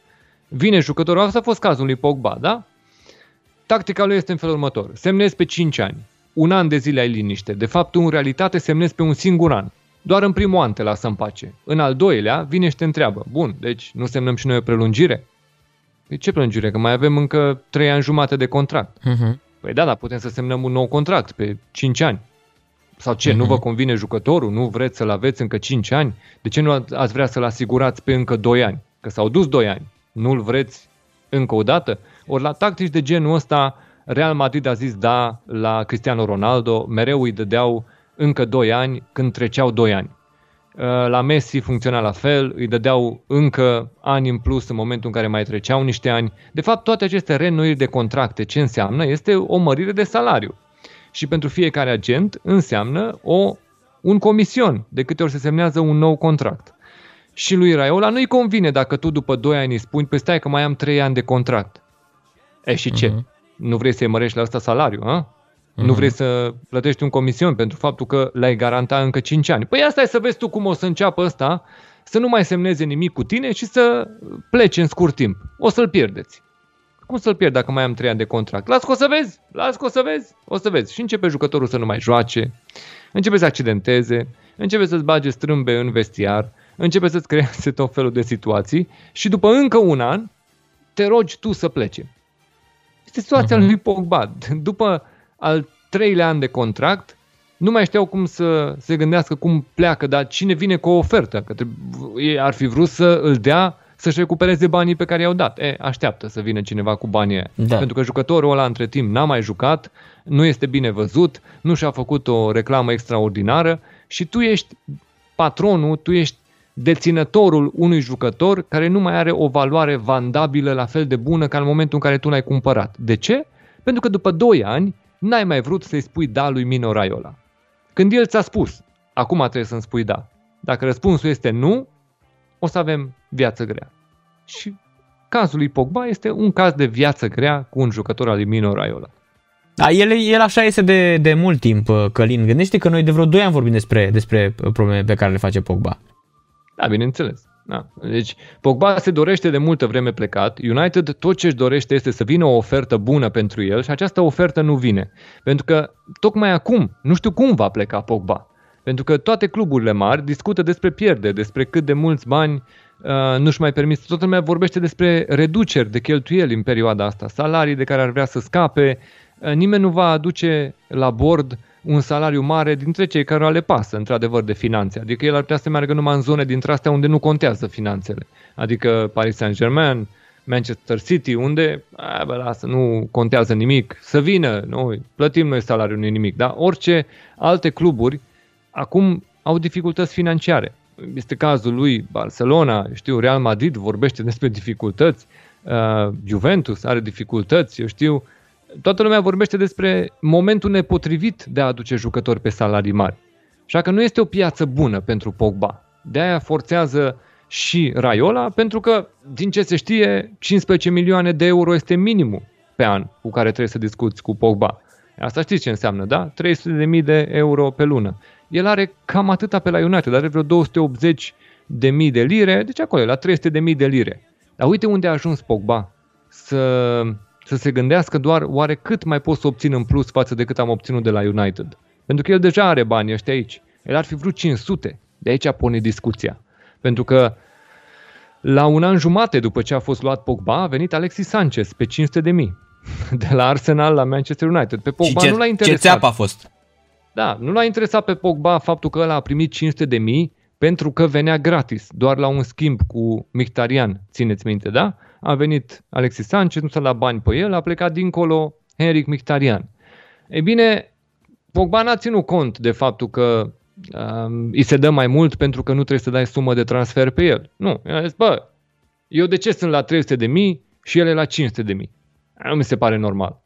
vine jucătorul, asta a fost cazul lui Pogba, da? Tactica lui este în felul următor. Semnezi pe 5 ani. Un an de zile ai liniște. De fapt, tu în realitate semnezi pe un singur an. Doar în primul an te lasă în pace. În al doilea vine și te întreabă. Bun, deci nu semnăm și noi o prelungire? Păi ce prelungire? Că mai avem încă 3 ani jumate de contract. Mhm. Păi da, dar putem să semnăm un nou contract pe 5 ani. Sau ce, nu vă convine jucătorul? Nu vreți să-l aveți încă 5 ani? De ce nu ați vrea să-l asigurați pe încă 2 ani? Că s-au dus 2 ani. Nu-l vreți încă o dată? Ori la tactici de genul ăsta, Real Madrid a zis da la Cristiano Ronaldo, mereu îi dădeau încă 2 ani când treceau 2 ani. Uh, La Messi funcționa la fel, îi dădeau încă ani în plus în momentul în care mai treceau niște ani. De fapt, toate aceste reînnoiri de contracte, ce înseamnă? Este o mărire de salariu. Și pentru fiecare agent înseamnă o, un comision de câte ori se semnează un nou contract. Și lui Raiola nu-i convine dacă tu după 2 ani îi spui, păi stai că mai am 3 ani de contract. E și ce? Nu vrei să-i mărești la asta salariu, a? Uh-huh. Nu vrei să plătești un comision pentru faptul că l-ai garanta încă 5 ani. Păi asta e să vezi tu cum o să înceapă ăsta să nu mai semneze nimic cu tine și să plece în scurt timp. O să-l pierdeți. Cum să-l pierd dacă mai am 3 ani de contract? Las că o să vezi, las că o să vezi, o să vezi. Și începe jucătorul să nu mai joace, începe să accidenteze, începe să-ți bage strâmbe în vestiar, începe să-ți creeze tot felul de situații și după încă un an te rogi tu să plece. Este situația uh-huh. lui Pogba. După al treilea an de contract, nu mai știau cum să se gândească cum pleacă, dar cine vine cu o ofertă? Că ei ar fi vrut să îl dea să-și recupereze banii pe care i-au dat. E, așteaptă să vină cineva cu banii aia. Da. Pentru că jucătorul ăla între timp n-a mai jucat, nu este bine văzut, nu și-a făcut o reclamă extraordinară și tu ești patronul, tu ești deținătorul unui jucător care nu mai are o valoare vandabilă la fel de bună ca în momentul în care tu l-ai cumpărat. De ce? Pentru că după 2 ani n-ai mai vrut să-i spui da lui Mino Raiola. Când el ți-a spus, acum trebuie să-mi spui da. Dacă răspunsul este nu, o să avem viață grea. Și cazul lui Pogba este un caz de viață grea cu un jucător al lui Mino Raiola. Da, el, el așa este de, de mult timp, uh, Călin. Gândește că noi de vreo 2 ani vorbim despre, despre uh, probleme pe care le face Pogba. Da, bineînțeles. Da. Deci Pogba se dorește de multă vreme plecat. United tot ce își dorește este să vină o ofertă bună pentru el și această ofertă nu vine. Pentru că tocmai acum, nu știu cum va pleca Pogba. Pentru că toate cluburile mari discută despre pierde, despre cât de mulți bani uh, nu-și mai permit. Toată lumea vorbește despre reduceri de cheltuieli în perioada asta, salarii de care ar vrea să scape. Uh, nimeni nu va aduce la bord un salariu mare dintre cei care le pasă, într-adevăr, de finanțe. Adică el ar putea să meargă numai în zone dintre astea unde nu contează finanțele. Adică Paris Saint-Germain, Manchester City, unde, a, bă, lasă, nu contează nimic, să vină, noi plătim noi salariul, nu nimic. Dar orice alte cluburi acum au dificultăți financiare. Este cazul lui Barcelona, știu, Real Madrid vorbește despre dificultăți, uh, Juventus are dificultăți, eu știu, toată lumea vorbește despre momentul nepotrivit de a aduce jucători pe salarii mari. Așa că nu este o piață bună pentru Pogba. De aia forțează și Raiola, pentru că, din ce se știe, 15 milioane de euro este minimul pe an cu care trebuie să discuți cu Pogba. Asta știți ce înseamnă, da? 300 de mii de euro pe lună. El are cam atâta pe la United, are vreo 280 de mii de lire, deci acolo, la 300 de mii de lire. Dar uite unde a ajuns Pogba să, să se gândească doar oare cât mai pot să obțin în plus față de cât am obținut de la United. Pentru că el deja are bani ăștia aici. El ar fi vrut 500. De aici pune discuția. Pentru că la un an jumate după ce a fost luat Pogba, a venit Alexis Sanchez pe 500 de mii. De la Arsenal la Manchester United. Pe Pogba ce, nu l-a interesat. Ce țeapă a fost? Da, nu l-a interesat pe Pogba faptul că ăla a primit 500 de mii pentru că venea gratis, doar la un schimb cu Mictarian, țineți minte, da? A venit Alexis Sanchez, nu s-a dat bani pe el, a plecat dincolo Henrik Mictarian. Ei bine, Pogba n-a ținut cont de faptul că um, îi se dă mai mult pentru că nu trebuie să dai sumă de transfer pe el. Nu, el a zis, bă, eu de ce sunt la 300 de mii și el e la 500 de mii? Nu mi se pare normal.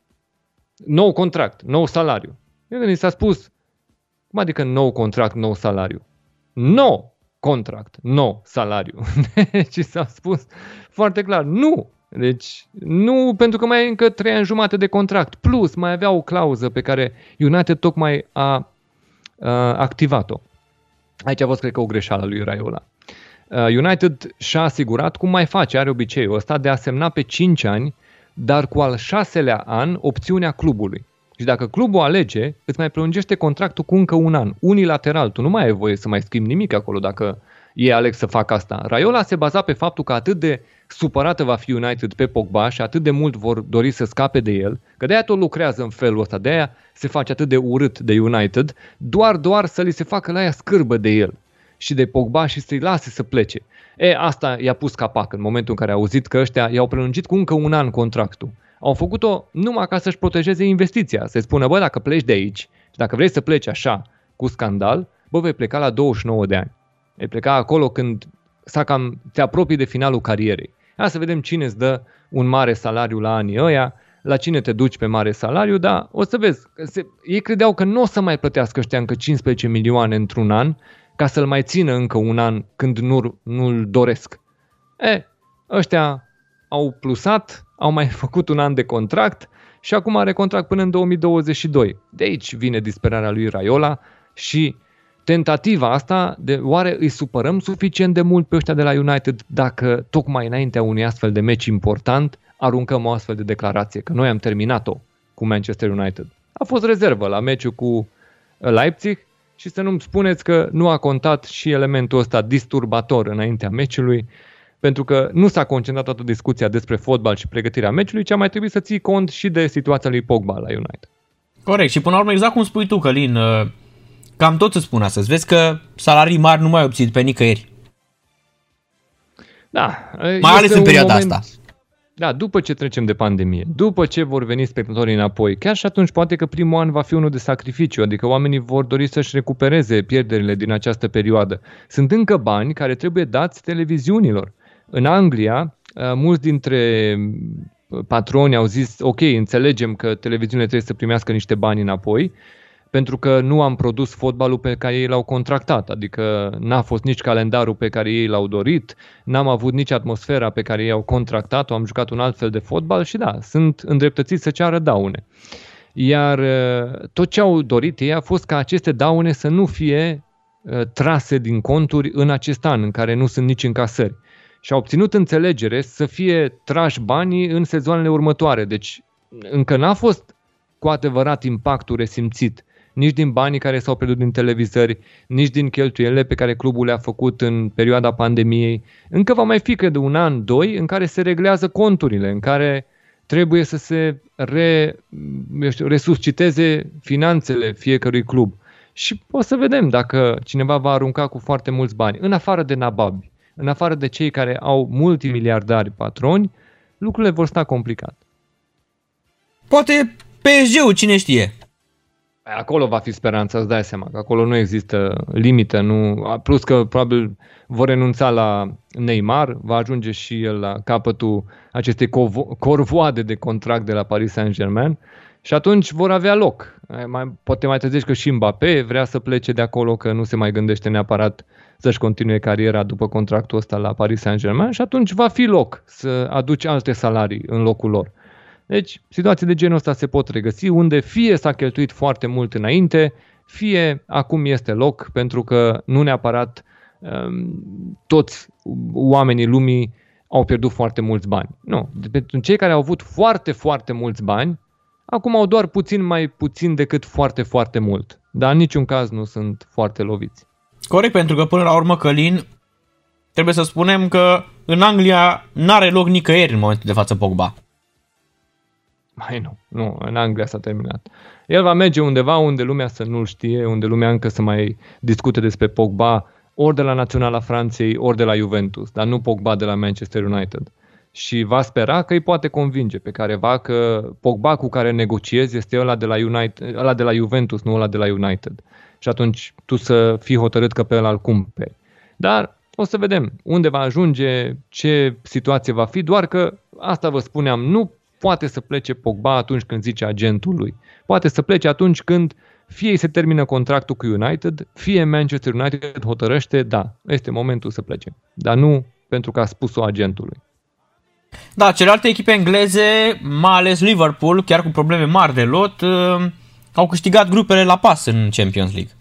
Nou contract, nou salariu. I s-a spus, cum adică nou contract, nou salariu? Nou contract, nou salariu. Deci s-a spus foarte clar, nu. Deci nu, pentru că mai ai încă trei ani jumate de contract. Plus, mai avea o clauză pe care United tocmai a, a activat-o. Aici a fost, cred că, o greșeală lui Raiola. United și-a asigurat, cum mai face, are obiceiul ăsta, de a semna pe 5 ani, dar cu al șaselea an opțiunea clubului. Și dacă clubul alege, îți mai prelungește contractul cu încă un an, unilateral. Tu nu mai ai voie să mai schimbi nimic acolo dacă e aleg să facă asta. Raiola se baza pe faptul că atât de supărată va fi United pe Pogba și atât de mult vor dori să scape de el, că de-aia tot lucrează în felul ăsta, de-aia se face atât de urât de United, doar, doar să li se facă la ea scârbă de el și de Pogba și să-i lase să plece. E, asta i-a pus capac în momentul în care a auzit că ăștia i-au prelungit cu încă un an contractul au făcut-o numai ca să-și protejeze investiția. Să spună, bă, dacă pleci de aici și dacă vrei să pleci așa, cu scandal, bă, vei pleca la 29 de ani. Vei pleca acolo când s-a cam, te apropii de finalul carierei. Hai să vedem cine îți dă un mare salariu la anii ăia, la cine te duci pe mare salariu, dar o să vezi. Se, ei credeau că nu o să mai plătească ăștia încă 15 milioane într-un an ca să-l mai țină încă un an când nu, nu-l doresc. E, ăștia au plusat, au mai făcut un an de contract și acum are contract până în 2022. De aici vine disperarea lui Raiola și tentativa asta de oare îi supărăm suficient de mult pe ăștia de la United dacă tocmai înaintea unui astfel de meci important aruncăm o astfel de declarație, că noi am terminat-o cu Manchester United. A fost rezervă la meciul cu Leipzig și să nu-mi spuneți că nu a contat și elementul ăsta disturbator înaintea meciului, pentru că nu s-a concentrat toată discuția despre fotbal și pregătirea meciului, ci a mai trebuit să ții cont și de situația lui Pogba la United. Corect. Și până la urmă, exact cum spui tu, Călin, uh, cam tot îți spun astăzi. Vezi că salarii mari nu mai obțin pe nicăieri. Da. Mai ales în perioada moment... asta. Da, după ce trecem de pandemie, după ce vor veni spectatorii înapoi, chiar și atunci poate că primul an va fi unul de sacrificiu, adică oamenii vor dori să-și recupereze pierderile din această perioadă. Sunt încă bani care trebuie dați televiziunilor. În Anglia, uh, mulți dintre patroni au zis, ok, înțelegem că televiziunile trebuie să primească niște bani înapoi, pentru că nu am produs fotbalul pe care ei l-au contractat, adică n-a fost nici calendarul pe care ei l-au dorit, n-am avut nici atmosfera pe care ei au contractat-o, am jucat un alt fel de fotbal și da, sunt îndreptățiți să ceară daune. Iar uh, tot ce au dorit ei a fost ca aceste daune să nu fie uh, trase din conturi în acest an, în care nu sunt nici încasări. Și au obținut înțelegere să fie trași banii în sezoanele următoare. Deci încă n-a fost cu adevărat impactul resimțit nici din banii care s-au pierdut din televizări, nici din cheltuielile pe care clubul le-a făcut în perioada pandemiei. Încă va mai fi, cred, un an, doi, în care se reglează conturile, în care trebuie să se re, știu, resusciteze finanțele fiecărui club. Și o să vedem dacă cineva va arunca cu foarte mulți bani, în afară de nababi, în afară de cei care au multimiliardari patroni, lucrurile vor sta complicat. Poate PSG-ul, cine știe? Acolo va fi speranța, îți dai seama, că acolo nu există limită, nu, plus că probabil vor renunța la Neymar, va ajunge și el la capătul acestei corvoade de contract de la Paris Saint-Germain și atunci vor avea loc. Mai, poate mai târziu că și Mbappé vrea să plece de acolo, că nu se mai gândește neapărat să-și continue cariera după contractul ăsta la Paris Saint-Germain și atunci va fi loc să aduci alte salarii în locul lor. Deci, situații de genul ăsta se pot regăsi unde fie s-a cheltuit foarte mult înainte, fie acum este loc pentru că nu neapărat um, toți oamenii lumii au pierdut foarte mulți bani. Nu, pentru cei care au avut foarte, foarte mulți bani, acum au doar puțin mai puțin decât foarte, foarte mult. Dar în niciun caz nu sunt foarte loviți. Corect, pentru că până la urmă Călin, trebuie să spunem că în Anglia n-are loc nicăieri în momentul de față Pogba. Mai nu, nu, în Anglia s-a terminat. El va merge undeva unde lumea să nu știe, unde lumea încă să mai discute despre Pogba, ori de la Naționala Franței, ori de la Juventus, dar nu Pogba de la Manchester United. Și va spera că îi poate convinge pe careva că Pogba cu care negociezi este ăla de la, United, ăla de la Juventus, nu ăla de la United. Și atunci tu să fii hotărât că pe ăla îl cumperi. Dar o să vedem unde va ajunge, ce situație va fi, doar că asta vă spuneam, nu poate să plece Pogba atunci când zice agentul lui. Poate să plece atunci când fie se termină contractul cu United, fie Manchester United hotărăște, da, este momentul să plece. Dar nu pentru că a spus-o agentului. Da, celelalte echipe engleze, mai ales Liverpool, chiar cu probleme mari de lot, uh, au câștigat grupele la pas în Champions League.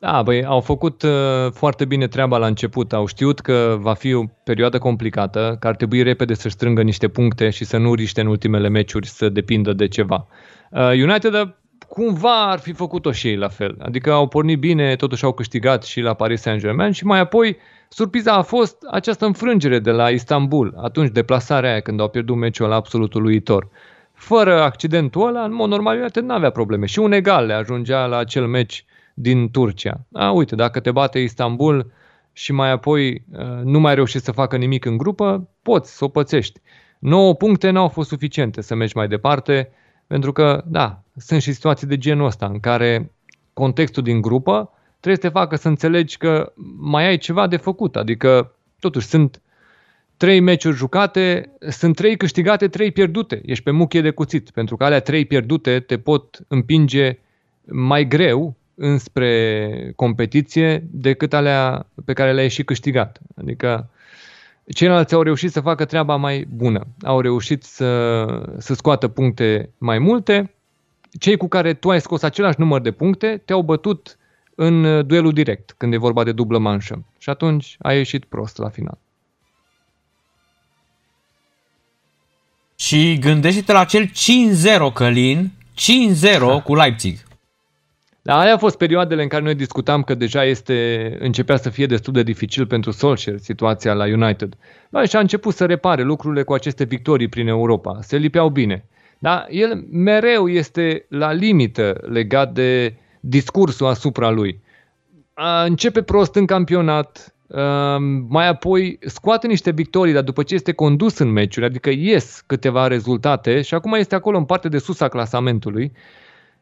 Da, băi, au făcut uh, foarte bine treaba la început. Au știut că va fi o perioadă complicată, că ar trebui repede să strângă niște puncte și să nu riște în ultimele meciuri să depindă de ceva. Uh, United uh, cumva ar fi făcut-o și ei la fel. Adică au pornit bine, totuși au câștigat și la Paris Saint-Germain și mai apoi surpriza a fost această înfrângere de la Istanbul, atunci deplasarea aia când au pierdut meciul la absolut uluitor. Fără accidentul ăla, în mod normal, United nu avea probleme. Și un egal le ajungea la acel meci din Turcia. A, uite, dacă te bate Istanbul și mai apoi uh, nu mai reușești să facă nimic în grupă, poți să o pățești. 9 puncte n-au fost suficiente să mergi mai departe, pentru că, da, sunt și situații de genul ăsta în care contextul din grupă trebuie să te facă să înțelegi că mai ai ceva de făcut. Adică, totuși, sunt trei meciuri jucate, sunt trei câștigate, trei pierdute. Ești pe muchie de cuțit, pentru că alea trei pierdute te pot împinge mai greu înspre competiție decât alea pe care le-ai și câștigat. Adică Ceilalți au reușit să facă treaba mai bună. Au reușit să, să scoată puncte mai multe. Cei cu care tu ai scos același număr de puncte te-au bătut în duelul direct, când e vorba de dublă manșă. Și atunci a ieșit prost la final. Și gândește-te la cel 5-0, Călin, 5-0 cu Leipzig. Dar aia a fost perioadele în care noi discutam că deja este, începea să fie destul de dificil pentru Solskjaer situația la United. Da, și a început să repare lucrurile cu aceste victorii prin Europa. Se lipeau bine. Dar el mereu este la limită legat de discursul asupra lui. A, începe prost în campionat, a, mai apoi scoate niște victorii, dar după ce este condus în meciuri, adică ies câteva rezultate și acum este acolo în parte de sus a clasamentului,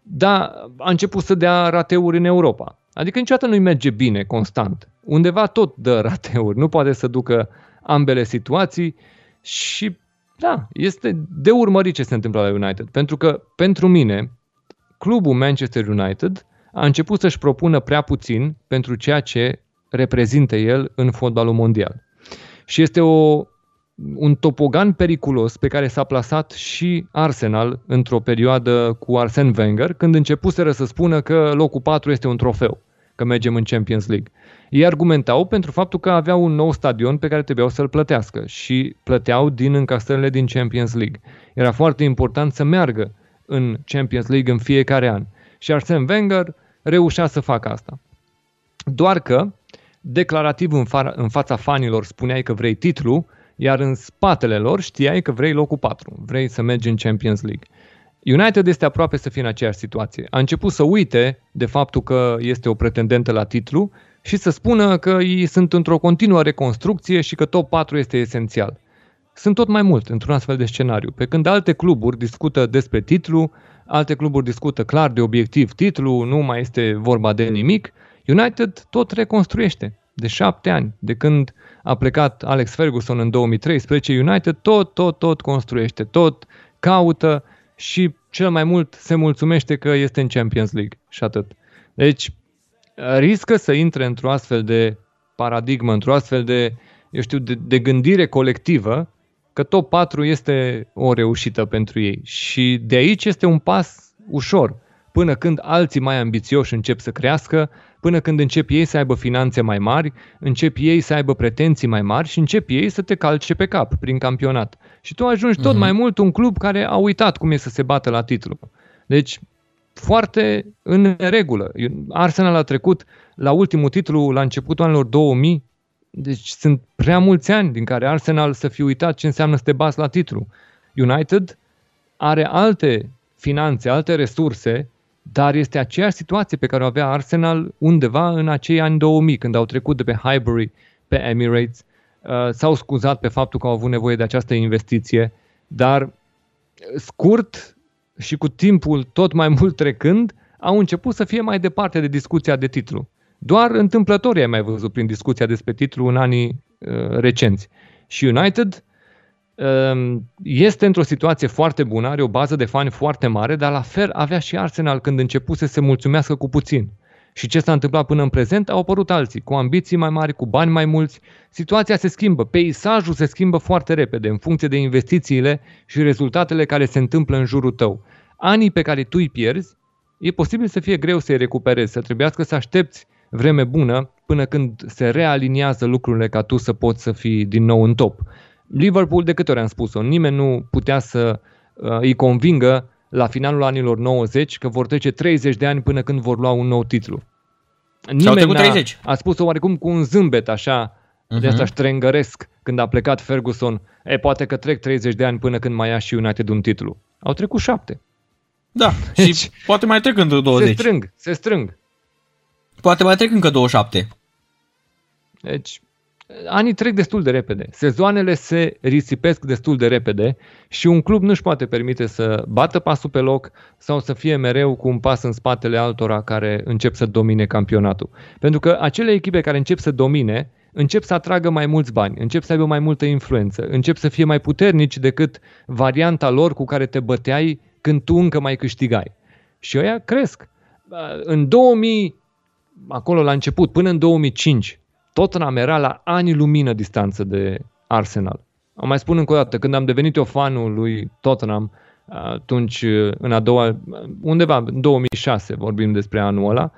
dar a început să dea rateuri în Europa. Adică niciodată nu-i merge bine, constant. Undeva tot dă rateuri, nu poate să ducă ambele situații și da, este de urmărit ce se întâmplă la United. Pentru că, pentru mine, clubul Manchester United a început să-și propună prea puțin pentru ceea ce reprezintă el în fotbalul mondial. Și este o un topogan periculos pe care s-a plasat și Arsenal într-o perioadă cu Arsene Wenger, când începuseră să spună că locul 4 este un trofeu, că mergem în Champions League. Ei argumentau pentru faptul că aveau un nou stadion pe care trebuiau să-l plătească și plăteau din încasările din Champions League. Era foarte important să meargă în Champions League în fiecare an. Și Arsene Wenger reușea să facă asta. Doar că, declarativ în, fa- în fața fanilor, spuneai că vrei titlu, iar în spatele lor știai că vrei locul 4, vrei să mergi în Champions League. United este aproape să fie în aceeași situație. A început să uite de faptul că este o pretendentă la titlu și să spună că ei sunt într-o continuă reconstrucție și că top 4 este esențial. Sunt tot mai mult într-un astfel de scenariu. Pe când alte cluburi discută despre titlu, alte cluburi discută clar de obiectiv titlu, nu mai este vorba de nimic, United tot reconstruiește de șapte ani, de când a plecat Alex Ferguson în 2013, United tot, tot, tot construiește, tot caută și cel mai mult se mulțumește că este în Champions League și atât. Deci riscă să intre într-o astfel de paradigmă, într-o astfel de, eu știu, de, de gândire colectivă, că top 4 este o reușită pentru ei. Și de aici este un pas ușor, până când alții mai ambițioși încep să crească, până când încep ei să aibă finanțe mai mari, încep ei să aibă pretenții mai mari și încep ei să te calce pe cap prin campionat. Și tu ajungi tot uh-huh. mai mult un club care a uitat cum e să se bată la titlu. Deci, foarte în regulă. Arsenal a trecut la ultimul titlu la începutul anilor 2000, deci sunt prea mulți ani din care Arsenal să fi uitat ce înseamnă să te bați la titlu. United are alte finanțe, alte resurse dar este aceeași situație pe care o avea Arsenal undeva în acei ani 2000, când au trecut de pe Highbury pe Emirates, uh, s-au scuzat pe faptul că au avut nevoie de această investiție, dar scurt și cu timpul tot mai mult trecând, au început să fie mai departe de discuția de titlu. Doar întâmplătorii ai mai văzut prin discuția despre titlu în anii uh, recenți. Și United Ehm, este într-o situație foarte bună, are o bază de fani foarte mare, dar la fel avea și Arsenal când începuse să se mulțumească cu puțin. Și ce s-a întâmplat până în prezent, au apărut alții, cu ambiții mai mari, cu bani mai mulți. Situația se schimbă, peisajul se schimbă foarte repede în funcție de investițiile și rezultatele care se întâmplă în jurul tău. Anii pe care tu îi pierzi, e posibil să fie greu să-i recuperezi, să trebuiască să aștepți vreme bună până când se realiniază lucrurile ca tu să poți să fii din nou în top. Liverpool, de câte ori am spus-o, nimeni nu putea să uh, îi convingă la finalul anilor 90 că vor trece 30 de ani până când vor lua un nou titlu. Nimeni a, 30. a spus-o oarecum cu un zâmbet așa, uh-huh. de asta ștrengăresc când a plecat Ferguson. E, poate că trec 30 de ani până când mai ia și United un titlu. Au trecut șapte. Da, deci, și poate mai trec încă 20. Se strâng, se strâng. Poate mai trec încă 27. Deci, anii trec destul de repede, sezoanele se risipesc destul de repede și un club nu-și poate permite să bată pasul pe loc sau să fie mereu cu un pas în spatele altora care încep să domine campionatul. Pentru că acele echipe care încep să domine încep să atragă mai mulți bani, încep să aibă mai multă influență, încep să fie mai puternici decât varianta lor cu care te băteai când tu încă mai câștigai. Și ăia cresc. În 2000, acolo la început, până în 2005, Tottenham era la ani lumină distanță de Arsenal. Am mai spun încă o dată, când am devenit eu fanul lui Tottenham, atunci în a doua, undeva în 2006 vorbim despre anul ăla,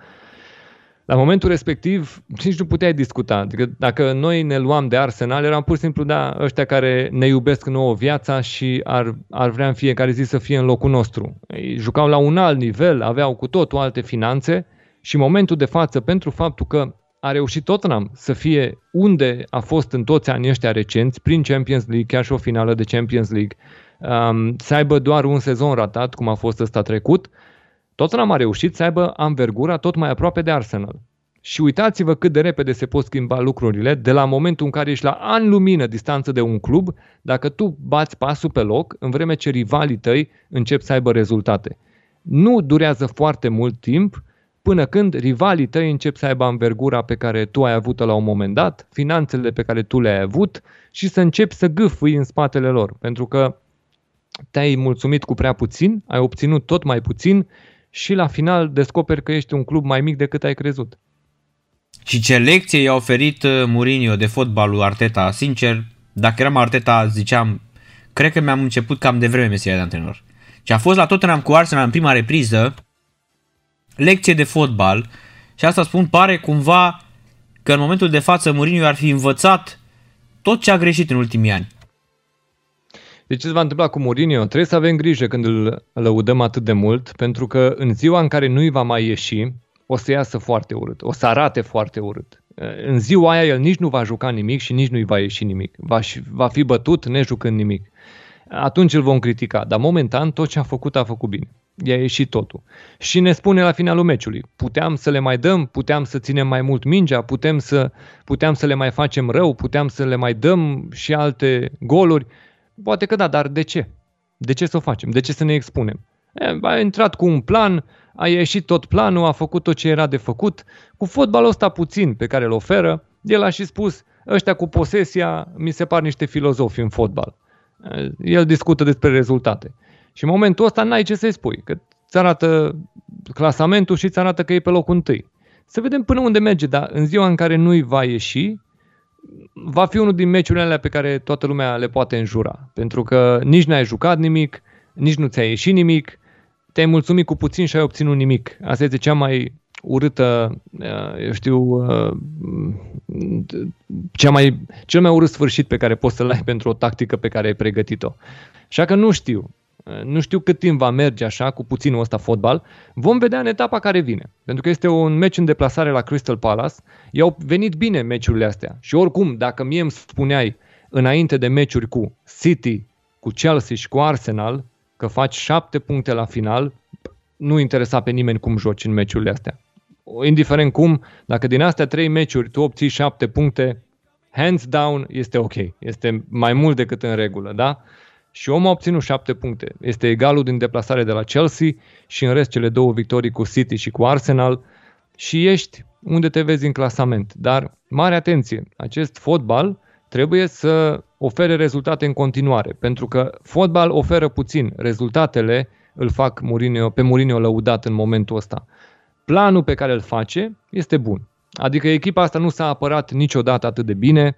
la momentul respectiv nici nu puteai discuta. Adică dacă noi ne luam de Arsenal, eram pur și simplu da, ăștia care ne iubesc nouă viața și ar, ar vrea în fiecare zi să fie în locul nostru. Ei jucau la un alt nivel, aveau cu totul alte finanțe și momentul de față, pentru faptul că a reușit Tottenham să fie unde a fost în toți anii ăștia recenți, prin Champions League, chiar și o finală de Champions League, um, să aibă doar un sezon ratat, cum a fost ăsta trecut, Tottenham a reușit să aibă anvergura tot mai aproape de Arsenal. Și uitați-vă cât de repede se pot schimba lucrurile de la momentul în care ești la an lumină distanță de un club, dacă tu bați pasul pe loc, în vreme ce rivalii tăi încep să aibă rezultate. Nu durează foarte mult timp până când rivalii tăi încep să aibă anvergura pe care tu ai avut-o la un moment dat, finanțele pe care tu le-ai avut și să începi să gâfâi în spatele lor. Pentru că te-ai mulțumit cu prea puțin, ai obținut tot mai puțin și la final descoperi că ești un club mai mic decât ai crezut. Și ce lecție i-a oferit uh, Mourinho de fotbalul Arteta? Sincer, dacă eram Arteta, ziceam, cred că mi-am început cam de vreme meseria de antrenor. Ce a fost la Tottenham cu Arsenal în prima repriză, lecție de fotbal și asta spun, pare cumva că în momentul de față Mourinho ar fi învățat tot ce a greșit în ultimii ani. Deci ce se va întâmpla cu Mourinho? Trebuie să avem grijă când îl lăudăm atât de mult, pentru că în ziua în care nu-i va mai ieși, o să iasă foarte urât, o să arate foarte urât. În ziua aia el nici nu va juca nimic și nici nu-i va ieși nimic. Va, va fi bătut nejucând nimic. Atunci îl vom critica, dar momentan tot ce a făcut a făcut bine. I-a ieșit totul. Și ne spune la finalul meciului, puteam să le mai dăm, puteam să ținem mai mult mingea, putem să, puteam să le mai facem rău, puteam să le mai dăm și alte goluri. Poate că da, dar de ce? De ce să o facem? De ce să ne expunem? E, a intrat cu un plan, a ieșit tot planul, a făcut tot ce era de făcut. Cu fotbalul ăsta puțin pe care îl oferă, el a și spus, ăștia cu posesia mi se par niște filozofi în fotbal. El discută despre rezultate. Și în momentul ăsta n-ai ce să-i spui, că îți arată clasamentul și îți arată că e pe locul întâi. Să vedem până unde merge, dar în ziua în care nu-i va ieși, va fi unul din meciurile alea pe care toată lumea le poate înjura. Pentru că nici n-ai jucat nimic, nici nu ți-a ieșit nimic, te-ai mulțumit cu puțin și ai obținut nimic. Asta este cea mai urâtă, uh, eu știu, uh, cea mai, cel mai urât sfârșit pe care poți să-l ai pentru o tactică pe care ai pregătit-o. Așa că nu știu. Uh, nu știu cât timp va merge așa cu puținul ăsta fotbal. Vom vedea în etapa care vine. Pentru că este un meci în deplasare la Crystal Palace. I-au venit bine meciurile astea. Și oricum, dacă mie îmi spuneai înainte de meciuri cu City, cu Chelsea și cu Arsenal, că faci șapte puncte la final, nu interesa pe nimeni cum joci în meciurile astea. Indiferent cum, dacă din astea trei meciuri tu obții șapte puncte, hands down este ok. Este mai mult decât în regulă, da? Și omul a obținut șapte puncte. Este egalul din deplasare de la Chelsea și în rest cele două victorii cu City și cu Arsenal și ești unde te vezi în clasament. Dar mare atenție, acest fotbal trebuie să ofere rezultate în continuare, pentru că fotbal oferă puțin, rezultatele îl fac Mourinho, pe Mourinho lăudat în momentul ăsta. Planul pe care îl face este bun. Adică echipa asta nu s-a apărat niciodată atât de bine.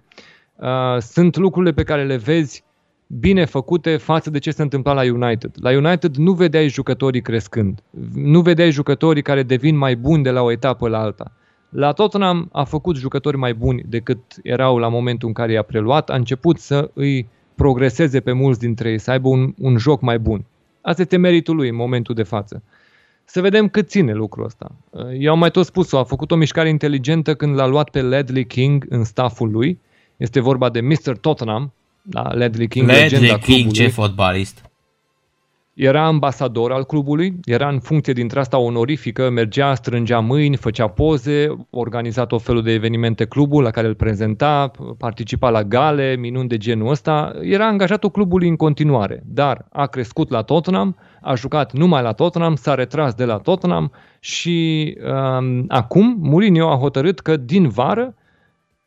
Uh, sunt lucrurile pe care le vezi bine făcute față de ce se întâmpla la United. La United nu vedeai jucătorii crescând, nu vedeai jucătorii care devin mai buni de la o etapă la alta. La Tottenham a făcut jucători mai buni decât erau la momentul în care i-a preluat, a început să îi progreseze pe mulți dintre ei, să aibă un, un joc mai bun. Asta este meritul lui în momentul de față. Să vedem cât ține lucrul ăsta. Eu am mai tot spus-o, a făcut o mișcare inteligentă când l-a luat pe Ledley King în stafful lui. Este vorba de Mr. Tottenham, da, Ledley King, Ledley legenda King, clubului. ce fotbalist. Era ambasador al clubului, era în funcție dintre asta onorifică, mergea, strângea mâini, făcea poze, organiza tot felul de evenimente clubul la care îl prezenta, participa la gale, minuni de genul ăsta. Era angajatul clubului în continuare, dar a crescut la Tottenham, a jucat numai la Tottenham, s-a retras de la Tottenham și um, acum Mourinho a hotărât că din vară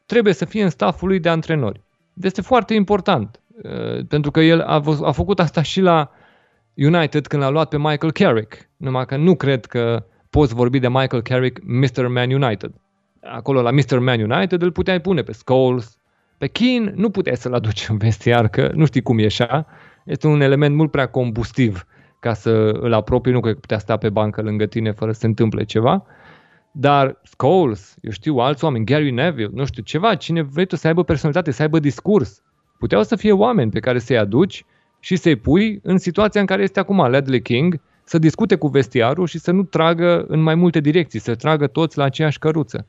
trebuie să fie în stafful lui de antrenori. Este foarte important, uh, pentru că el a, a făcut asta și la United când l-a luat pe Michael Carrick. Numai că nu cred că poți vorbi de Michael Carrick Mr. Man United. Acolo la Mr. Man United îl puteai pune pe Scholes, Pe Keane nu puteai să-l aduci în vestiar, că nu știi cum e așa. Este un element mult prea combustiv ca să îl apropii, nu că putea sta pe bancă lângă tine fără să se întâmple ceva. Dar Scholes, eu știu alți oameni, Gary Neville, nu știu, ceva, cine vrei tu să aibă personalitate, să aibă discurs. Puteau să fie oameni pe care să-i aduci și să-i pui în situația în care este acum Ledley King, să discute cu vestiarul și să nu tragă în mai multe direcții, să tragă toți la aceeași căruță.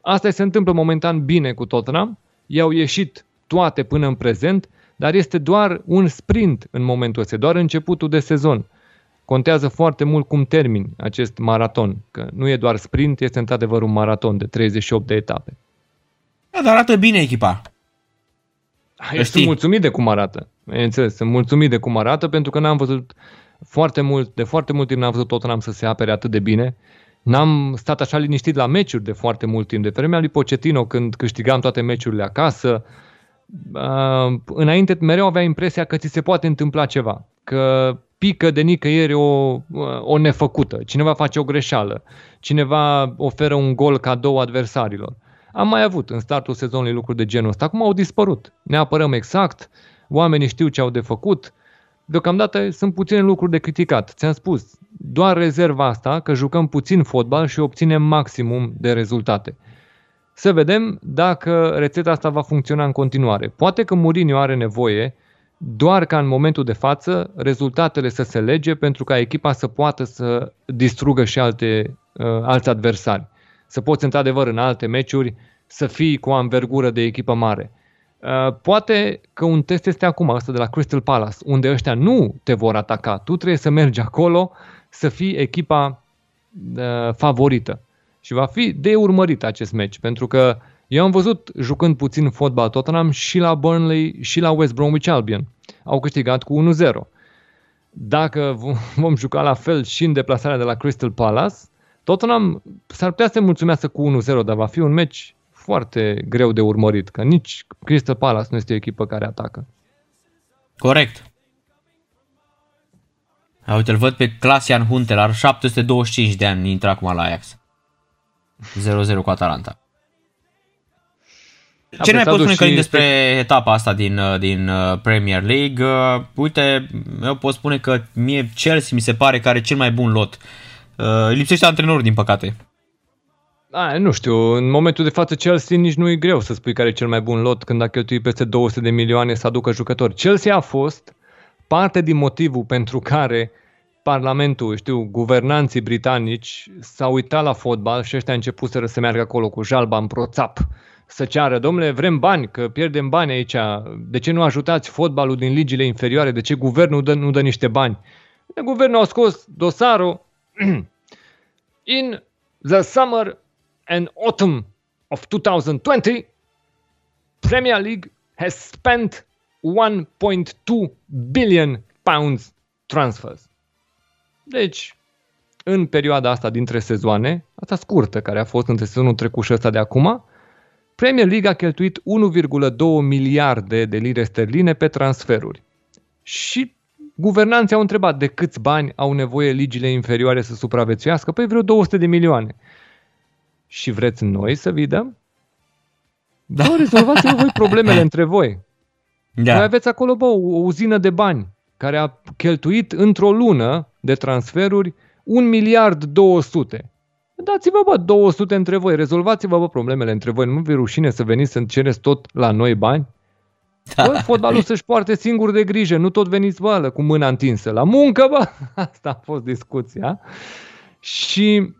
Asta se întâmplă momentan bine cu Tottenham, i-au ieșit toate până în prezent, dar este doar un sprint în momentul ăsta, doar începutul de sezon. Contează foarte mult cum termini acest maraton, că nu e doar sprint, este într-adevăr un maraton de 38 de etape. Da, dar arată bine echipa. Eu sunt mulțumit de cum arată. Înțeles, sunt mulțumit de cum arată pentru că n-am văzut foarte mult, de foarte mult timp n-am văzut Tottenham să se apere atât de bine. N-am stat așa liniștit la meciuri de foarte mult timp. De vremea lui Pochettino, când câștigam toate meciurile acasă, uh, înainte mereu avea impresia că ți se poate întâmpla ceva. Că pică de nicăieri o, o nefăcută, cineva face o greșeală, cineva oferă un gol cadou adversarilor. Am mai avut în startul sezonului lucruri de genul ăsta, acum au dispărut. Ne apărăm exact, oamenii știu ce au de făcut, deocamdată sunt puține lucruri de criticat. Ți-am spus, doar rezerva asta, că jucăm puțin fotbal și obținem maximum de rezultate. Să vedem dacă rețeta asta va funcționa în continuare. Poate că Mourinho are nevoie doar ca în momentul de față rezultatele să se lege pentru ca echipa să poată să distrugă și alte, uh, alți adversari. Să poți într-adevăr în alte meciuri să fii cu o anvergură de echipă mare. Uh, poate că un test este acum, ăsta de la Crystal Palace, unde ăștia nu te vor ataca. Tu trebuie să mergi acolo să fii echipa uh, favorită. Și va fi de urmărit acest meci, pentru că eu am văzut jucând puțin fotbal Tottenham și la Burnley și la West Bromwich Albion. Au câștigat cu 1-0. Dacă vom juca la fel și în deplasarea de la Crystal Palace, Tottenham s-ar putea să se mulțumească cu 1-0, dar va fi un meci foarte greu de urmărit, că nici Crystal Palace nu este o echipă care atacă. Corect. A, uite, îl văd pe Clasian Hunter, are 725 de ani, intră acum la Ajax. 0-0 cu Atalanta. Ce ne mai poți spune, Călin, despre etapa asta din, uh, din uh, Premier League? Uh, uite, eu pot spune că mie Chelsea mi se pare că are cel mai bun lot. Lipsește antrenor, din păcate. A, nu știu, în momentul de față Chelsea nici nu e greu să spui care e cel mai bun lot când a cheltuit peste 200 de milioane să aducă jucători. Chelsea a fost parte din motivul pentru care Parlamentul, știu, guvernanții britanici s-au uitat la fotbal și ăștia a început să meargă acolo cu jalba în proțap să ceară, domnule, vrem bani, că pierdem bani aici, de ce nu ajutați fotbalul din ligile inferioare, de ce guvernul dă, nu dă niște bani? De guvernul a scos dosarul in the summer and autumn of 2020, Premier League has spent 1.2 billion pounds transfers. Deci, în perioada asta dintre sezoane, asta scurtă care a fost între sezonul trecut și ăsta de acum, Premier League a cheltuit 1,2 miliarde de lire sterline pe transferuri. Și guvernanții au întrebat de câți bani au nevoie ligile inferioare să supraviețuiască? Păi vreo 200 de milioane. Și vreți noi să vi dăm? Da. Bă, rezolvați-vă voi problemele între voi. Da. Voi aveți acolo, bă, o uzină de bani care a cheltuit într-o lună de transferuri 1 miliard 200. Dați-vă, bă, 200 între voi, rezolvați-vă, bă, problemele între voi. Nu vi rușine să veniți să cereți tot la noi bani? Da. Bă, fotbalul să-și poarte singur de grijă, nu tot veniți, bă, cu mâna întinsă. La muncă, bă! Asta a fost discuția. Și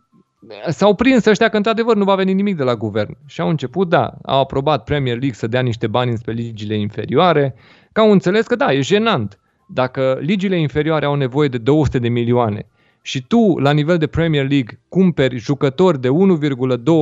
s-au prins ăștia că într-adevăr nu va veni nimic de la guvern. Și au început, da, au aprobat Premier League să dea niște bani înspre ligile inferioare, că au înțeles că da, e jenant. Dacă ligile inferioare au nevoie de 200 de milioane și tu, la nivel de Premier League, cumperi jucători de 1,2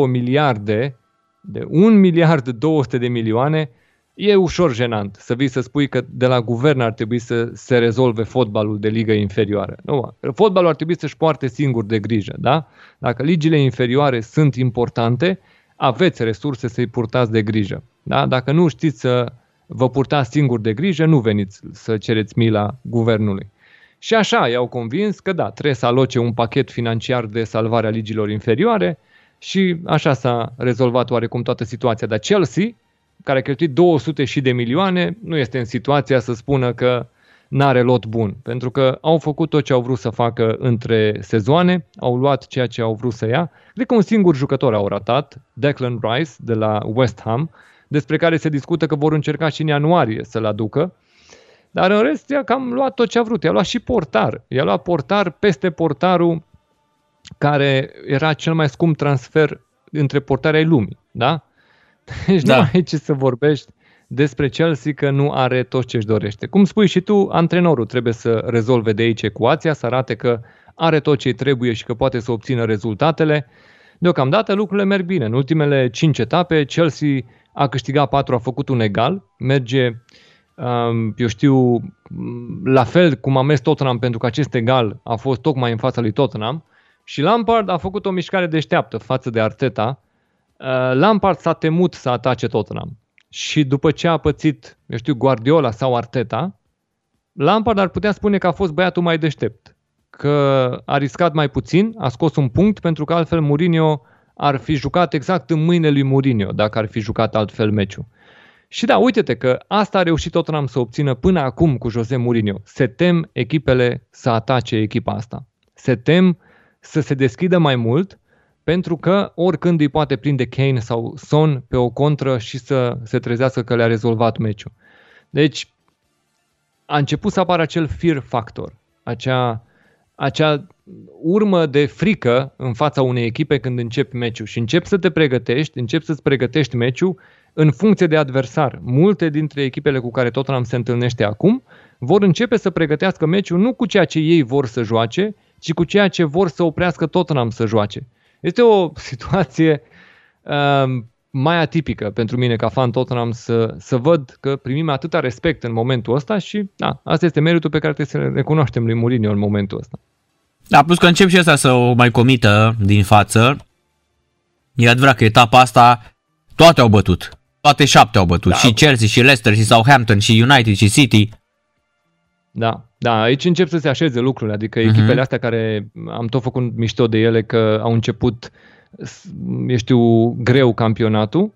miliarde, de 1 miliard 200 de milioane, e ușor jenant să vii să spui că de la guvern ar trebui să se rezolve fotbalul de ligă inferioară. Nu, fotbalul ar trebui să-și poarte singur de grijă, da? Dacă ligile inferioare sunt importante, aveți resurse să-i purtați de grijă. Da? Dacă nu știți să vă purtați singur de grijă, nu veniți să cereți mila guvernului. Și așa i-au convins că da, trebuie să aloce un pachet financiar de salvare a ligilor inferioare și așa s-a rezolvat oarecum toată situația. Dar Chelsea, care a cheltuit 200 și de milioane, nu este în situația să spună că n-are lot bun, pentru că au făcut tot ce au vrut să facă între sezoane, au luat ceea ce au vrut să ia. Cred că un singur jucător au ratat, Declan Rice de la West Ham, despre care se discută că vor încerca și în ianuarie să-l aducă. Dar în rest, i-a cam luat tot ce a vrut. I-a luat și portar. I-a luat portar peste portarul care era cel mai scump transfer între portarea ai lumii. Da? Deci da. nu ai ce să vorbești despre Chelsea că nu are tot ce își dorește. Cum spui și tu, antrenorul trebuie să rezolve de aici ecuația, să arate că are tot ce trebuie și că poate să obțină rezultatele. Deocamdată lucrurile merg bine. În ultimele 5 etape, Chelsea a câștigat 4, a făcut un egal, merge, um, eu știu, la fel cum a mers Tottenham pentru că acest egal a fost tocmai în fața lui Tottenham și Lampard a făcut o mișcare deșteaptă față de Arteta. Uh, Lampard s-a temut să atace Tottenham și după ce a pățit, eu știu, Guardiola sau Arteta, Lampard ar putea spune că a fost băiatul mai deștept, că a riscat mai puțin, a scos un punct pentru că altfel Mourinho ar fi jucat exact în mâine lui Mourinho dacă ar fi jucat altfel meciul. Și da, uite-te că asta a reușit Tottenham să obțină până acum cu Jose Mourinho. Se tem echipele să atace echipa asta. Se tem să se deschidă mai mult pentru că oricând îi poate prinde Kane sau Son pe o contră și să se trezească că le-a rezolvat meciul. Deci a început să apară acel fear factor, acea, acea urmă de frică în fața unei echipe când începi meciul și începi să te pregătești, începi să-ți pregătești meciul în funcție de adversar. Multe dintre echipele cu care Tottenham se întâlnește acum vor începe să pregătească meciul nu cu ceea ce ei vor să joace, ci cu ceea ce vor să oprească Tottenham să joace. Este o situație uh, mai atipică pentru mine ca fan Tottenham să, să văd că primim atâta respect în momentul ăsta și da, asta este meritul pe care trebuie să recunoaștem lui Mourinho în momentul ăsta. Da, plus că încep și ăsta să o mai comită din față. E adevărat că etapa asta toate au bătut. Toate șapte au bătut. Da. Și Chelsea, și Leicester, și Southampton, și United, și City. Da, da, aici încep să se așeze lucrurile, adică uh-huh. echipele astea care am tot făcut mișto de ele că au început, eu știu, greu campionatul,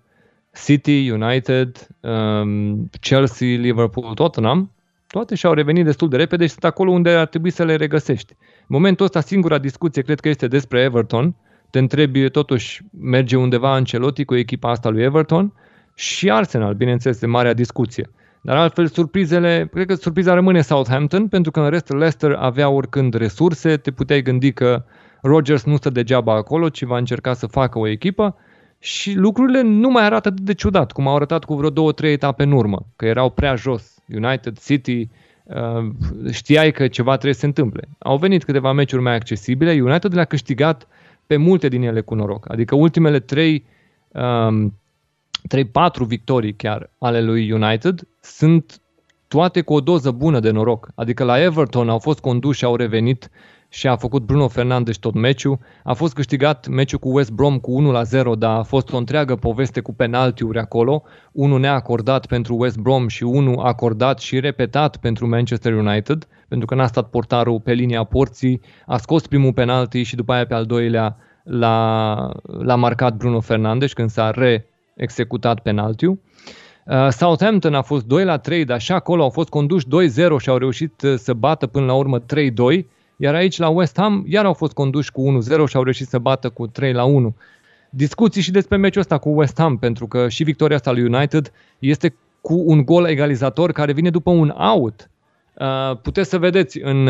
City, United, um, Chelsea, Liverpool, Tottenham, toate și-au revenit destul de repede și sunt acolo unde ar trebui să le regăsești. În momentul ăsta, singura discuție cred că este despre Everton. Te întrebi, totuși, merge undeva Ancelotti cu echipa asta lui Everton și Arsenal, bineînțeles, de marea discuție. Dar altfel, surprizele, cred că surpriza rămâne Southampton, pentru că în rest Leicester avea oricând resurse, te puteai gândi că Rodgers nu stă degeaba acolo, ci va încerca să facă o echipă și lucrurile nu mai arată atât de ciudat, cum au arătat cu vreo două, trei etape în urmă, că erau prea jos. United, City, uh, știai că ceva trebuie să se întâmple. Au venit câteva meciuri mai accesibile, United le-a câștigat pe multe din ele cu noroc. Adică ultimele trei um, 3-4 victorii chiar ale lui United sunt toate cu o doză bună de noroc. Adică la Everton au fost conduși și au revenit și a făcut Bruno Fernandes tot meciul. A fost câștigat meciul cu West Brom cu 1 la 0, dar a fost o întreagă poveste cu penaltiuri acolo. Unul neacordat pentru West Brom și unul acordat și repetat pentru Manchester United, pentru că n-a stat portarul pe linia porții, a scos primul penalti și după aia pe al doilea l-a, l-a marcat Bruno Fernandes când s-a re executat penaltiul. Uh, Southampton a fost 2 la 3, dar și acolo au fost conduși 2-0 și au reușit uh, să bată până la urmă 3-2, iar aici la West Ham iar au fost conduși cu 1-0 și au reușit să bată cu 3 la 1. Discuții și despre meciul ăsta cu West Ham, pentru că și victoria asta lui United este cu un gol egalizator care vine după un out. Uh, puteți să vedeți în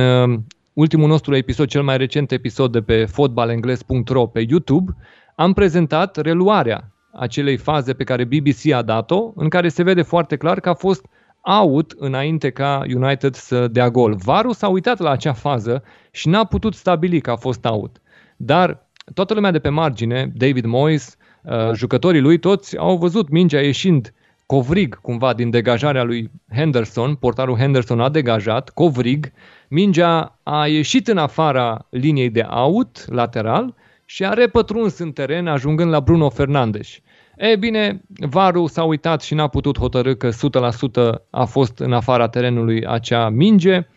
ultimul nostru episod, cel mai recent episod de pe fotbalengles.ro pe YouTube, am prezentat reluarea acelei faze pe care BBC a dat-o, în care se vede foarte clar că a fost out înainte ca United să dea gol. Varu s-a uitat la acea fază și n-a putut stabili că a fost out. Dar toată lumea de pe margine, David Moyes, uh, jucătorii lui, toți au văzut mingea ieșind covrig cumva din degajarea lui Henderson, portarul Henderson a degajat, covrig, mingea a ieșit în afara liniei de out lateral și a repătruns în teren ajungând la Bruno Fernandes. E bine, Varu s-a uitat și n-a putut hotărâ că 100% a fost în afara terenului acea minge.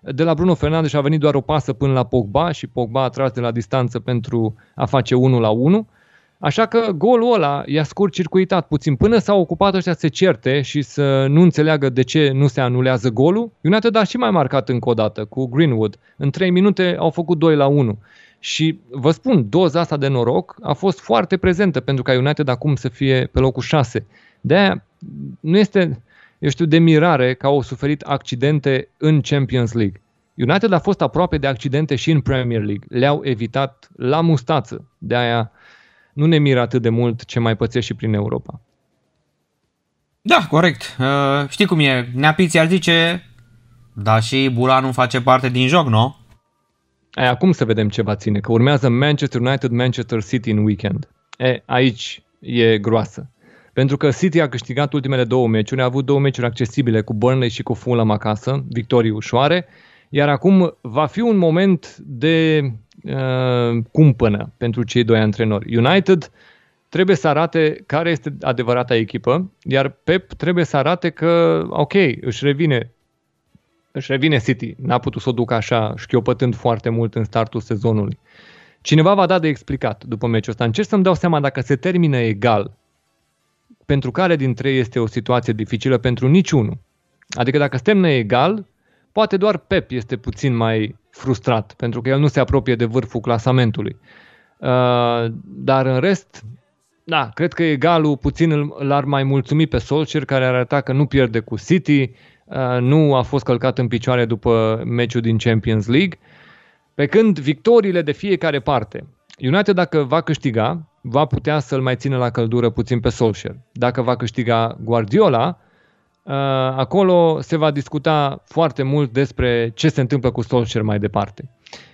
De la Bruno Fernandes a venit doar o pasă până la Pogba și Pogba a tras de la distanță pentru a face 1 la 1. Așa că golul ăla i-a scurt circuitat puțin. Până s-au ocupat ăștia să se certe și să nu înțeleagă de ce nu se anulează golul, United a și mai marcat încă o dată cu Greenwood. În 3 minute au făcut 2 la 1. Și vă spun, doza asta de noroc a fost foarte prezentă pentru ca United acum să fie pe locul 6. De aia nu este, eu știu, de mirare că au suferit accidente în Champions League. United a fost aproape de accidente și în Premier League. Le-au evitat la mustață. De aia nu ne miră atât de mult ce mai pățești și prin Europa. Da, corect. Uh, știi cum e? Neapiți ar zice, da și Bula nu face parte din joc, nu? Ai, acum să vedem ce va ține, că urmează Manchester United, Manchester City în weekend. E, aici e groasă. Pentru că City a câștigat ultimele două meciuri, a avut două meciuri accesibile cu Burnley și cu Fulham acasă, victorii ușoare, iar acum va fi un moment de uh, cumpănă pentru cei doi antrenori. United trebuie să arate care este adevărata echipă, iar Pep trebuie să arate că, ok, își revine își revine City. N-a putut să o ducă așa, șchiopătând foarte mult în startul sezonului. Cineva va da de explicat după meciul ăsta. Încerc să-mi dau seama dacă se termină egal, pentru care dintre ei este o situație dificilă pentru niciunul. Adică dacă se termină egal, poate doar Pep este puțin mai frustrat, pentru că el nu se apropie de vârful clasamentului. Uh, dar în rest, da, cred că egalul puțin l-ar mai mulțumi pe Solskjaer, care ar arăta că nu pierde cu City, Uh, nu a fost călcat în picioare după meciul din Champions League, pe când victoriile de fiecare parte. United dacă va câștiga, va putea să-l mai țină la căldură puțin pe Solskjaer. Dacă va câștiga Guardiola, uh, acolo se va discuta foarte mult despre ce se întâmplă cu Solskjaer mai departe.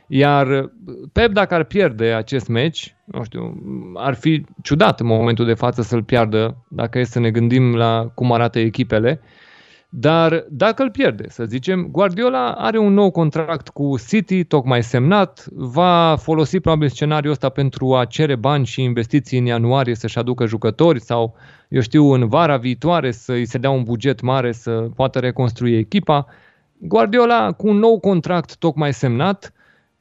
Iar Pep, dacă ar pierde acest meci, nu știu, ar fi ciudat în momentul de față să-l piardă, dacă e să ne gândim la cum arată echipele, uh, dar dacă îl pierde, să zicem, Guardiola are un nou contract cu City, tocmai semnat, va folosi probabil scenariul ăsta pentru a cere bani și investiții în ianuarie să-și aducă jucători sau, eu știu, în vara viitoare să îi se dea un buget mare să poată reconstrui echipa. Guardiola, cu un nou contract tocmai semnat,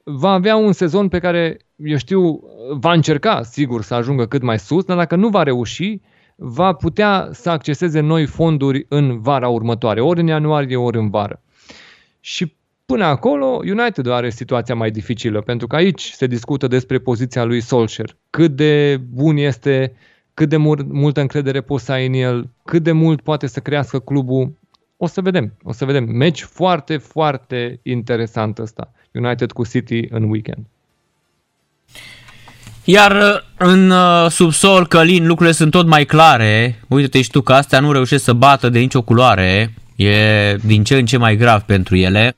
va avea un sezon pe care, eu știu, va încerca, sigur, să ajungă cât mai sus, dar dacă nu va reuși, va putea să acceseze noi fonduri în vara următoare, ori în ianuarie, ori în vară. Și până acolo, United are situația mai dificilă, pentru că aici se discută despre poziția lui Solskjaer. Cât de bun este, cât de mur- multă încredere poți să ai în el, cât de mult poate să crească clubul. O să vedem, o să vedem. Meci foarte, foarte interesant ăsta. United cu City în weekend. Iar uh, în uh, subsol, Călin, lucrurile sunt tot mai clare. Uite-te și tu că astea nu reușesc să bată de nicio culoare. E din ce în ce mai grav pentru ele.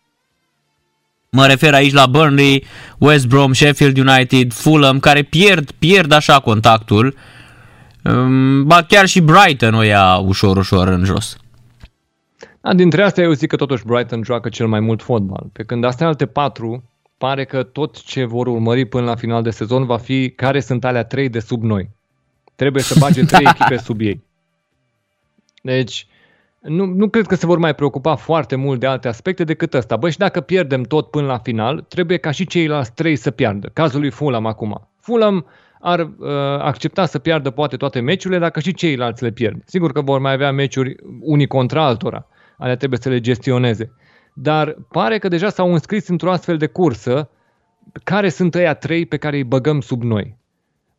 Mă refer aici la Burnley, West Brom, Sheffield United, Fulham, care pierd, pierd așa contactul. Um, ba chiar și Brighton o ia ușor, ușor în jos. Da, dintre astea eu zic că totuși Brighton joacă cel mai mult fotbal. Pe când astea alte patru pare că tot ce vor urmări până la final de sezon va fi care sunt alea trei de sub noi. Trebuie să bage trei da. echipe sub ei. Deci, nu, nu cred că se vor mai preocupa foarte mult de alte aspecte decât ăsta. Băi, și dacă pierdem tot până la final, trebuie ca și ceilalți trei să piardă. Cazul lui Fulham acum. Fulham ar uh, accepta să piardă poate toate meciurile dacă și ceilalți le pierd. Sigur că vor mai avea meciuri unii contra altora. Alea trebuie să le gestioneze dar pare că deja s-au înscris într-o astfel de cursă care sunt ăia trei pe care îi băgăm sub noi.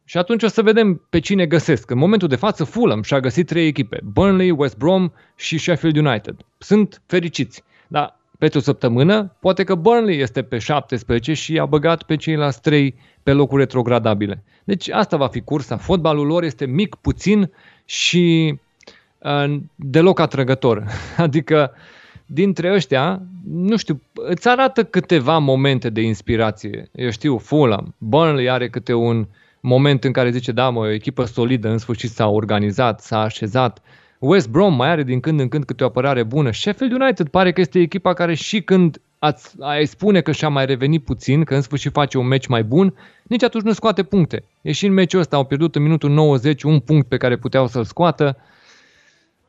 Și atunci o să vedem pe cine găsesc. În momentul de față, Fulham și-a găsit trei echipe. Burnley, West Brom și Sheffield United. Sunt fericiți. Dar peste o săptămână, poate că Burnley este pe 17 și a băgat pe ceilalți trei pe locuri retrogradabile. Deci asta va fi cursa. Fotbalul lor este mic, puțin și uh, deloc atrăgător. Adică uh, dintre ăștia, nu știu, îți arată câteva momente de inspirație. Eu știu, Fulham, Burnley are câte un moment în care zice, da, mă, o echipă solidă, în sfârșit s-a organizat, s-a așezat. West Brom mai are din când în când câte o apărare bună. Sheffield United pare că este echipa care și când ați, ai spune că și-a mai revenit puțin, că în sfârșit face un meci mai bun, nici atunci nu scoate puncte. E și în meciul ăsta, au pierdut în minutul 90 un punct pe care puteau să-l scoată.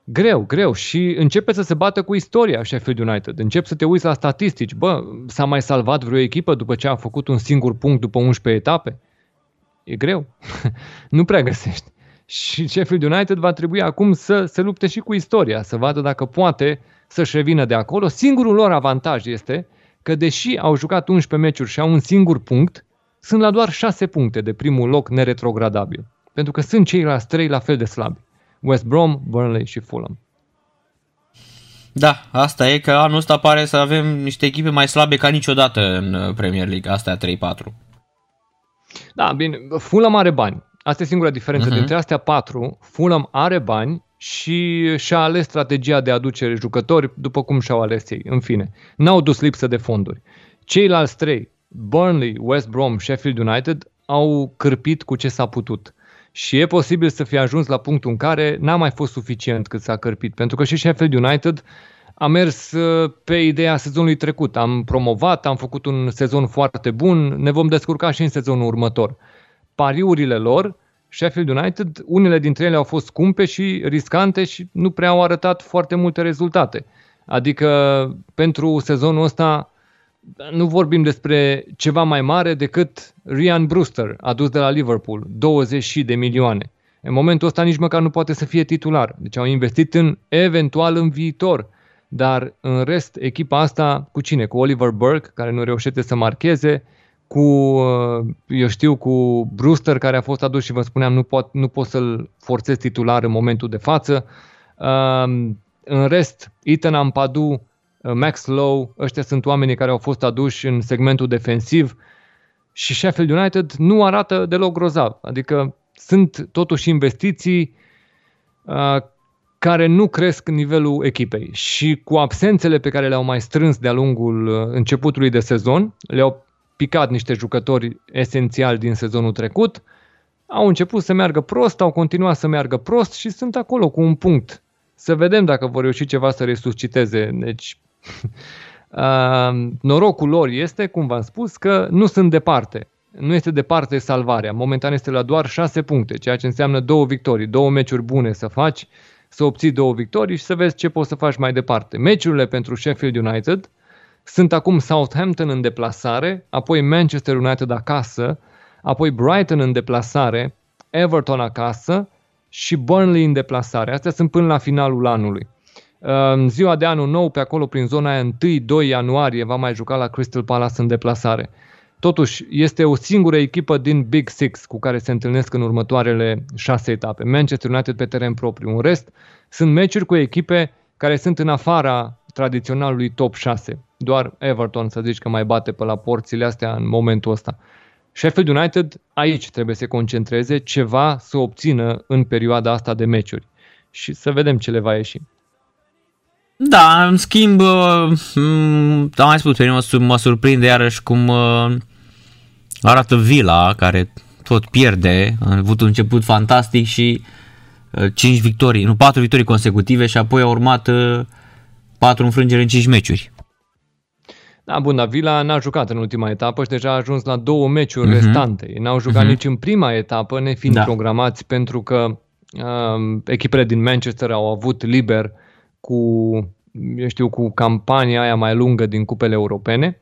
Greu, greu și începe să se bată cu istoria Sheffield United. Încep să te uiți la statistici. Bă, s-a mai salvat vreo echipă după ce a făcut un singur punct după 11 etape? E greu. nu prea găsești. Și Sheffield United va trebui acum să se lupte și cu istoria, să vadă dacă poate să-și revină de acolo. Singurul lor avantaj este că deși au jucat 11 meciuri și au un singur punct, sunt la doar 6 puncte de primul loc neretrogradabil. Pentru că sunt ceilalți trei la fel de slabi. West Brom, Burnley și Fulham. Da, asta e că anul ăsta pare să avem niște echipe mai slabe ca niciodată în uh, Premier League, astea 3-4. Da, bine, Fulham are bani. Asta e singura diferență uh-huh. dintre astea patru. Fulham are bani și și-a ales strategia de aducere jucători după cum și-au ales ei. În fine, n-au dus lipsă de fonduri. Ceilalți trei, Burnley, West Brom, Sheffield United, au cârpit cu ce s-a putut. Și e posibil să fie ajuns la punctul în care n-a mai fost suficient cât s-a cărpit. Pentru că și Sheffield United a mers uh, pe ideea sezonului trecut. Am promovat, am făcut un sezon foarte bun, ne vom descurca și în sezonul următor. Pariurile lor, Sheffield United, unele dintre ele au fost scumpe și riscante și nu prea au arătat foarte multe rezultate. Adică pentru sezonul ăsta nu vorbim despre ceva mai mare decât Ryan Brewster, adus de la Liverpool, 20 de milioane. În momentul ăsta nici măcar nu poate să fie titular. Deci au investit în eventual în viitor. Dar în rest, echipa asta cu cine? Cu Oliver Burke, care nu reușește să marcheze, cu, eu știu, cu Brewster, care a fost adus și vă spuneam, nu pot, nu pot să-l forțez titular în momentul de față. În rest, Ethan Ampadu, Uh, Max Lowe, ăștia sunt oamenii care au fost aduși în segmentul defensiv și Sheffield United nu arată deloc grozav. Adică sunt totuși investiții uh, care nu cresc nivelul echipei și cu absențele pe care le-au mai strâns de-a lungul uh, începutului de sezon, le-au picat niște jucători esențiali din sezonul trecut, au început să meargă prost, au continuat să meargă prost și sunt acolo cu un punct. Să vedem dacă vor reuși ceva să resusciteze. Deci Uh, norocul lor este, cum v-am spus, că nu sunt departe. Nu este departe salvarea. Momentan este la doar 6 puncte, ceea ce înseamnă două victorii, două meciuri bune să faci, să obții două victorii și să vezi ce poți să faci mai departe. Meciurile pentru Sheffield United sunt acum Southampton în deplasare, apoi Manchester United acasă, apoi Brighton în deplasare, Everton acasă și Burnley în deplasare. Astea sunt până la finalul anului. În ziua de anul nou, pe acolo, prin zona aia 1-2 ianuarie, va mai juca la Crystal Palace în deplasare. Totuși, este o singură echipă din Big Six cu care se întâlnesc în următoarele șase etape. Manchester United pe teren propriu. În rest, sunt meciuri cu echipe care sunt în afara tradiționalului top 6. Doar Everton, să zici că mai bate pe la porțile astea în momentul ăsta. Sheffield United aici trebuie să se concentreze ceva să obțină în perioada asta de meciuri. Și să vedem ce le va ieși. Da, în schimb, uh, am mai spus, pe mine mă, mă surprinde iarăși cum uh, arată Vila, care tot pierde, a avut un început fantastic și 5 uh, victorii, nu 4 victorii consecutive și apoi a urmat 4 înfrângeri în 5 meciuri. Da, bun, dar Vila n-a jucat în ultima etapă și deja a ajuns la două meciuri uh-huh. restante. Ei n-au jucat uh-huh. nici în prima etapă, nefiind da. programați, pentru că uh, echipele din Manchester au avut liber cu, eu știu, cu campania aia mai lungă din cupele europene.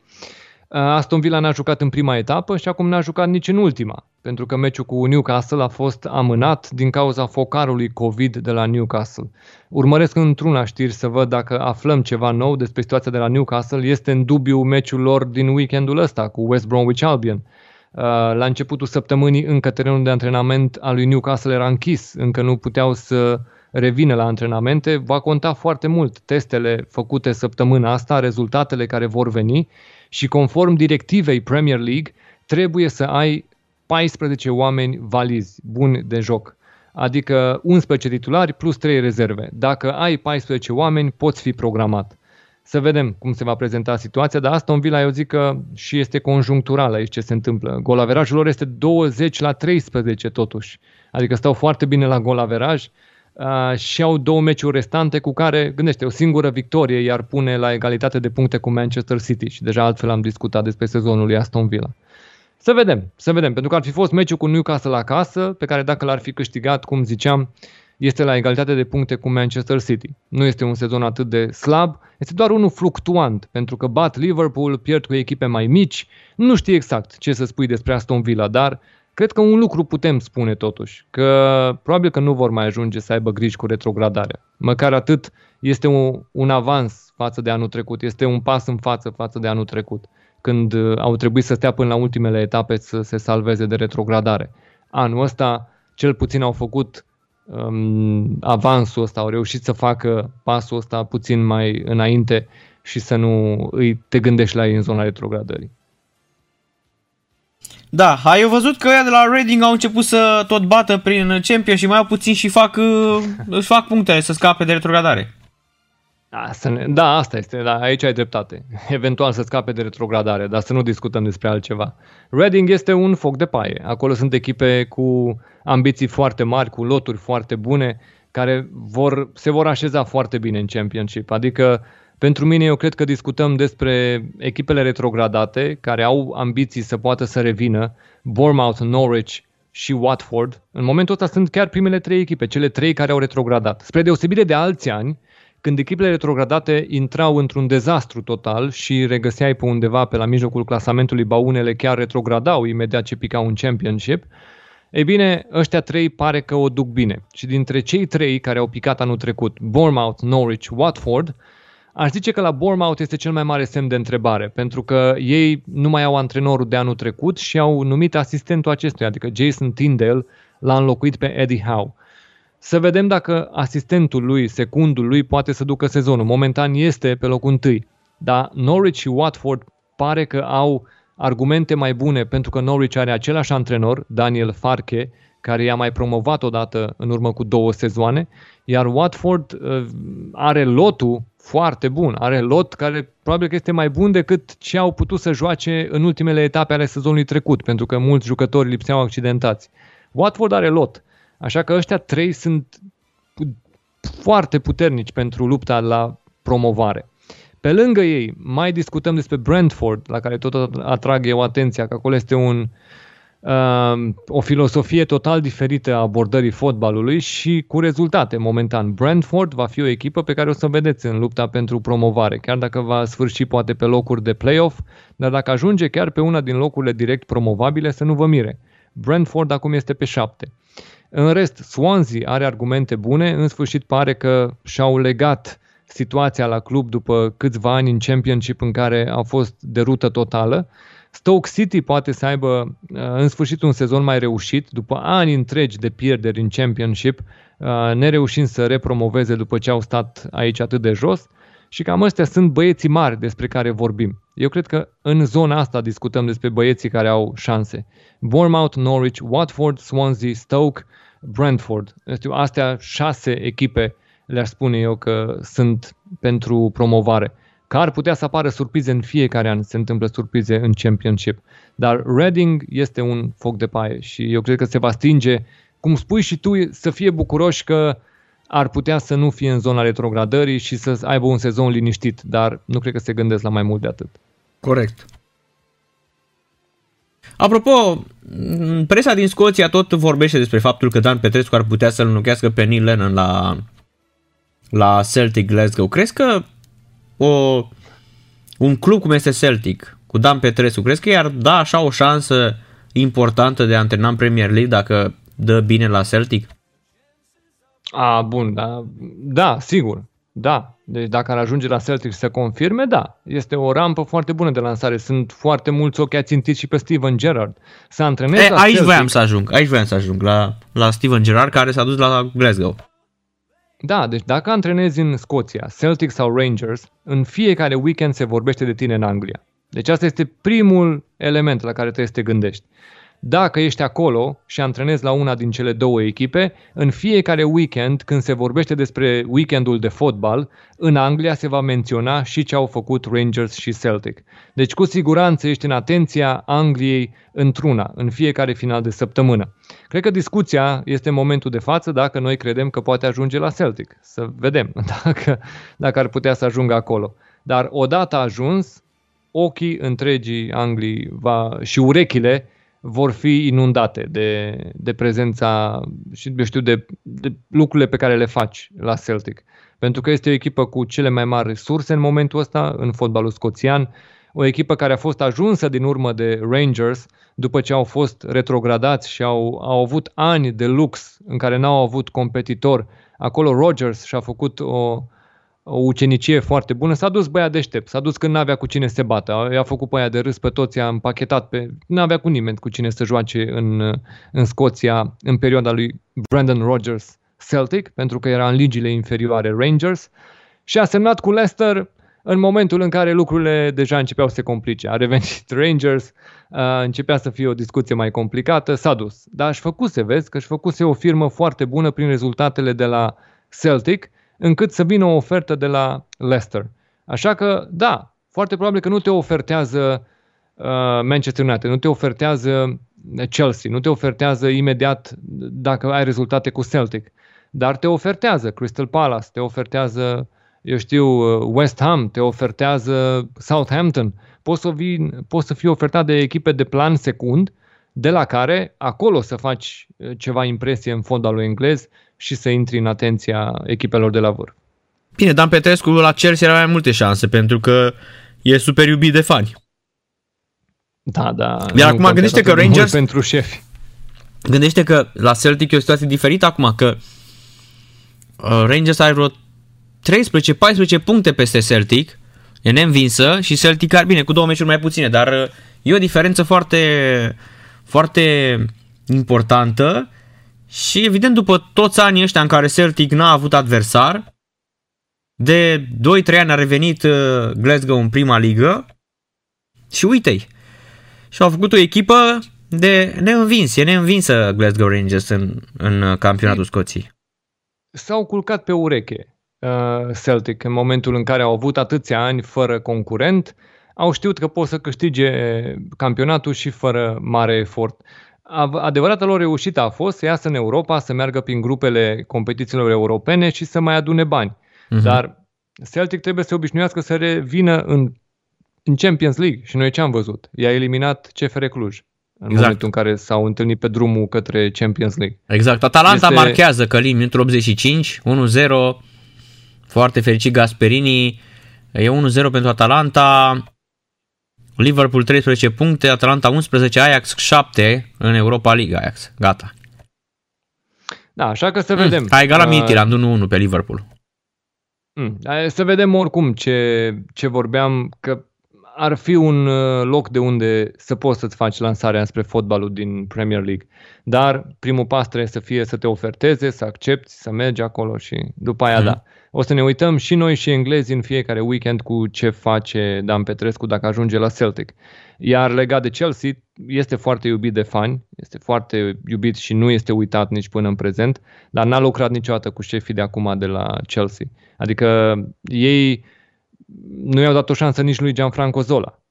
Uh, Aston Villa n-a jucat în prima etapă și acum n-a jucat nici în ultima, pentru că meciul cu Newcastle a fost amânat din cauza focarului COVID de la Newcastle. Urmăresc într-una știri să văd dacă aflăm ceva nou despre situația de la Newcastle. Este în dubiu meciul lor din weekendul ăsta cu West Bromwich Albion. Uh, la începutul săptămânii încă terenul de antrenament al lui Newcastle era închis, încă nu puteau să revine la antrenamente, va conta foarte mult testele făcute săptămâna asta, rezultatele care vor veni și conform directivei Premier League trebuie să ai 14 oameni valizi, buni de joc. Adică 11 titulari plus 3 rezerve. Dacă ai 14 oameni, poți fi programat. Să vedem cum se va prezenta situația, dar asta în Villa eu zic că și este conjunctural aici ce se întâmplă. Golaverajul lor este 20 la 13 totuși. Adică stau foarte bine la golaveraj uh, și au două meciuri restante cu care, gândește, o singură victorie iar pune la egalitate de puncte cu Manchester City și deja altfel am discutat despre sezonul lui Aston Villa. Să vedem, să vedem, pentru că ar fi fost meciul cu Newcastle acasă, pe care dacă l-ar fi câștigat, cum ziceam, este la egalitate de puncte cu Manchester City. Nu este un sezon atât de slab, este doar unul fluctuant, pentru că bat Liverpool, pierd cu echipe mai mici, nu știi exact ce să spui despre Aston Villa, dar cred că un lucru putem spune totuși, că probabil că nu vor mai ajunge să aibă griji cu retrogradarea. Măcar atât este un, un avans față de anul trecut, este un pas în față față de anul trecut, când uh, au trebuit să stea până la ultimele etape să se salveze de retrogradare. Anul ăsta cel puțin au făcut um, avansul ăsta, au reușit să facă pasul ăsta puțin mai înainte și să nu îi te gândești la ei în zona retrogradării. Da, ai văzut că ăia de la Reading au început să tot bată prin Champion și mai au puțin și fac, uh, își fac puncte să scape de retrogradare. Da, să ne, da, asta este, da, aici ai dreptate. Eventual să scape de retrogradare, dar să nu discutăm despre altceva. Reading este un foc de paie. Acolo sunt echipe cu ambiții foarte mari, cu loturi foarte bune, care vor, se vor așeza foarte bine în Championship. Adică, pentru mine, eu cred că discutăm despre echipele retrogradate, care au ambiții să poată să revină, Bournemouth, Norwich și Watford. În momentul ăsta sunt chiar primele trei echipe, cele trei care au retrogradat. Spre deosebire de alți ani, când echipele retrogradate intrau într-un dezastru total și regăseai pe undeva pe la mijlocul clasamentului, ba unele chiar retrogradau imediat ce picau un championship, ei bine, ăștia trei pare că o duc bine. Și dintre cei trei care au picat anul trecut, Bournemouth, Norwich, Watford, aș zice că la Bournemouth este cel mai mare semn de întrebare, pentru că ei nu mai au antrenorul de anul trecut și au numit asistentul acestuia, adică Jason Tyndale l-a înlocuit pe Eddie Howe. Să vedem dacă asistentul lui, secundul lui, poate să ducă sezonul. Momentan este pe locul întâi. Dar Norwich și Watford pare că au argumente mai bune pentru că Norwich are același antrenor, Daniel Farke, care i-a mai promovat odată în urmă cu două sezoane, iar Watford uh, are lotul foarte bun, are lot care probabil că este mai bun decât ce au putut să joace în ultimele etape ale sezonului trecut, pentru că mulți jucători lipseau accidentați. Watford are lot. Așa că ăștia trei sunt foarte puternici pentru lupta la promovare. Pe lângă ei, mai discutăm despre Brentford, la care tot atrag eu atenția, că acolo este un, uh, o filosofie total diferită a abordării fotbalului și cu rezultate momentan. Brentford va fi o echipă pe care o să vedeți în lupta pentru promovare, chiar dacă va sfârși poate pe locuri de playoff, dar dacă ajunge chiar pe una din locurile direct promovabile, să nu vă mire. Brentford acum este pe 7. În rest, Swansea are argumente bune, în sfârșit pare că și-au legat situația la club după câțiva ani în Championship în care a fost de rută totală. Stoke City poate să aibă în sfârșit un sezon mai reușit, după ani întregi de pierderi în Championship, nereușind să repromoveze după ce au stat aici atât de jos. Și cam astea sunt băieții mari despre care vorbim. Eu cred că în zona asta discutăm despre băieții care au șanse. Bournemouth, Norwich, Watford, Swansea, Stoke, Brentford. Știu, astea șase echipe le-aș spune eu că sunt pentru promovare. Că ar putea să apară surprize în fiecare an, se întâmplă surprize în Championship. Dar Reading este un foc de paie și eu cred că se va stinge, cum spui și tu, să fie bucuroși că ar putea să nu fie în zona retrogradării și să aibă un sezon liniștit, dar nu cred că se gândesc la mai mult de atât. Corect. Apropo, presa din Scoția tot vorbește despre faptul că Dan Petrescu ar putea să-l înlocuiască pe Neil Lennon la, la Celtic Glasgow. Crezi că o, un club cum este Celtic, cu Dan Petrescu, crezi că i-ar da așa o șansă importantă de a antrena în Premier League dacă dă bine la Celtic? A, bun, da, da, sigur, da. Deci dacă ar ajunge la Celtic să confirme, da. Este o rampă foarte bună de lansare. Sunt foarte mulți ochi ațintiți și pe Steven Gerrard. Să antreneze e, la aici Celtic. voiam să ajung. Aici voiam să ajung la, la Steven Gerrard care s-a dus la Glasgow. Da, deci dacă antrenezi în Scoția, Celtic sau Rangers, în fiecare weekend se vorbește de tine în Anglia. Deci asta este primul element la care trebuie să te gândești. Dacă ești acolo și antrenezi la una din cele două echipe, în fiecare weekend, când se vorbește despre weekendul de fotbal, în Anglia se va menționa și ce au făcut Rangers și Celtic. Deci cu siguranță ești în atenția Angliei într-una, în fiecare final de săptămână. Cred că discuția este în momentul de față dacă noi credem că poate ajunge la Celtic. Să vedem dacă, dacă ar putea să ajungă acolo. Dar odată ajuns, ochii întregii Anglii va, și urechile vor fi inundate de, de prezența și eu știu, de, de lucrurile pe care le faci la Celtic. Pentru că este o echipă cu cele mai mari resurse în momentul ăsta în fotbalul scoțian o echipă care a fost ajunsă din urmă de Rangers după ce au fost retrogradați și au, au avut ani de lux în care n-au avut competitor. Acolo Rogers și-a făcut o, o ucenicie foarte bună. S-a dus băia deștept, s-a dus când n-avea cu cine să se bată. I-a făcut pe aia de râs pe toți, a împachetat pe... N-avea cu nimeni cu cine să joace în, în Scoția în perioada lui Brandon Rogers Celtic, pentru că era în ligile inferioare Rangers. Și a semnat cu Leicester în momentul în care lucrurile deja începeau să se complice. A revenit Rangers, începea să fie o discuție mai complicată, s-a dus. Dar își făcuse, vezi, că își făcuse o firmă foarte bună prin rezultatele de la Celtic, încât să vină o ofertă de la Leicester. Așa că, da, foarte probabil că nu te ofertează uh, Manchester United, nu te ofertează Chelsea, nu te ofertează imediat dacă ai rezultate cu Celtic, dar te ofertează Crystal Palace, te ofertează eu știu, uh, West Ham te ofertează Southampton, poți să, vii, poți să fii ofertat de echipe de plan secund, de la care acolo să faci uh, ceva impresie în fondul englez și să intri în atenția echipelor de la vârf. Bine, Dan Petrescu la Chelsea are mai multe șanse pentru că e super iubit de fani. Da, da. Iar acum gândește că Rangers... Pentru șefi. Gândește că la Celtic e o situație diferită acum, că uh, Rangers are vreo 13-14 puncte peste Celtic, e neînvinsă și Celtic are bine cu două meciuri mai puține, dar uh, e o diferență foarte, foarte importantă și evident după toți anii ăștia în care Celtic n-a avut adversar, de 2-3 ani a revenit uh, Glasgow în prima ligă și uite-i. Și au făcut o echipă de neînvins, e neînvinsă Glasgow Rangers în, în campionatul Scoției. S-au culcat pe ureche Uh, Celtic în momentul în care au avut atâția ani fără concurent, au știut că pot să câștige campionatul și fără mare efort. Adevărata lor reușită a fost să iasă în Europa, să meargă prin grupele competițiilor europene și să mai adune bani. Uh-huh. Dar Celtic trebuie să se obișnuiască să revină în, în Champions League și noi ce am văzut? I-a eliminat CFR Cluj în exact. momentul în care s-au întâlnit pe drumul către Champions League. Exact. Atalanta este... marchează Călim într 85, 1-0, foarte fericit Gasperini. E 1-0 pentru Atalanta. Liverpool 13 puncte, Atalanta 11, Ajax 7 în Europa League Ajax. Gata. Da, așa că să mm, vedem. A egalat uh, Midtjylland 1-1 pe Liverpool. Mm, să vedem oricum ce, ce vorbeam, că ar fi un uh, loc de unde să poți să-ți faci lansarea spre fotbalul din Premier League. Dar primul pas trebuie să fie să te oferteze, să accepti, să mergi acolo și după aia mm. da. O să ne uităm și noi și englezi în fiecare weekend cu ce face Dan Petrescu dacă ajunge la Celtic. Iar legat de Chelsea, este foarte iubit de fani, este foarte iubit și nu este uitat nici până în prezent, dar n-a lucrat niciodată cu șefii de acum de la Chelsea. Adică ei nu i-au dat o șansă nici lui Gianfranco Zola.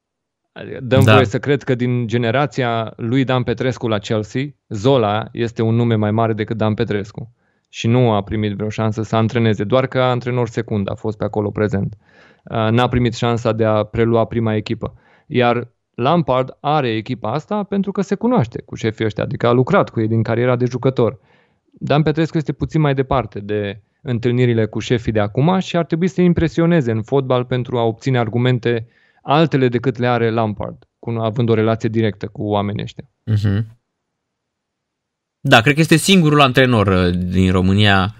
Adică dăm da. voie să cred că din generația lui Dan Petrescu la Chelsea, Zola este un nume mai mare decât Dan Petrescu și nu a primit vreo șansă să antreneze, doar ca antrenor secund a fost pe acolo prezent. Uh, n-a primit șansa de a prelua prima echipă. Iar Lampard are echipa asta pentru că se cunoaște cu șefii ăștia, adică a lucrat cu ei din cariera de jucător. Dan Petrescu este puțin mai departe de întâlnirile cu șefii de acum și ar trebui să impresioneze în fotbal pentru a obține argumente altele decât le are Lampard, având o relație directă cu oamenii ăștia. Uh-huh. Da, cred că este singurul antrenor uh, din România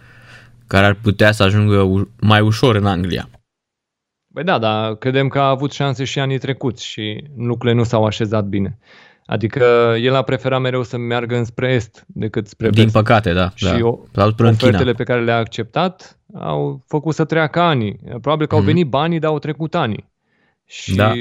care ar putea să ajungă mai ușor în Anglia. Păi da, dar credem că a avut șanse și anii trecuți și lucrurile nu s-au așezat bine. Adică el a preferat mereu să meargă înspre est decât spre vest. Din păcate, da. Și da. O, ofertele pe care le-a acceptat au făcut să treacă ani. Probabil că au mm-hmm. venit banii, dar au trecut ani. Și da.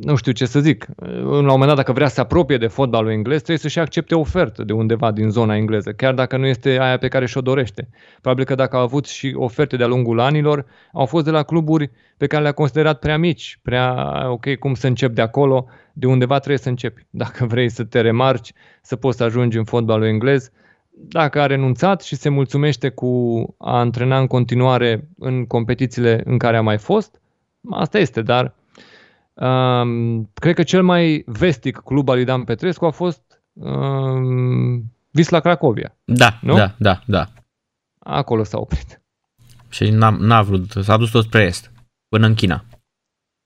Nu știu ce să zic. La un moment dat, dacă vrea să se apropie de fotbalul englez, trebuie să-și accepte o ofertă de undeva din zona engleză, chiar dacă nu este aia pe care și-o dorește. Probabil că dacă a avut și oferte de-a lungul anilor, au fost de la cluburi pe care le-a considerat prea mici, prea ok, cum să încep de acolo, de undeva trebuie să începi. Dacă vrei să te remarci, să poți să ajungi în fotbalul englez, dacă a renunțat și se mulțumește cu a antrena în continuare în competițiile în care a mai fost, Asta este, dar um, cred că cel mai vestic club al lui Dan Petrescu a fost um, Visla Cracovia. Da, nu? da, da, da. Acolo s-a oprit. Și n-a, n-a vrut, s-a dus tot spre est, până în China.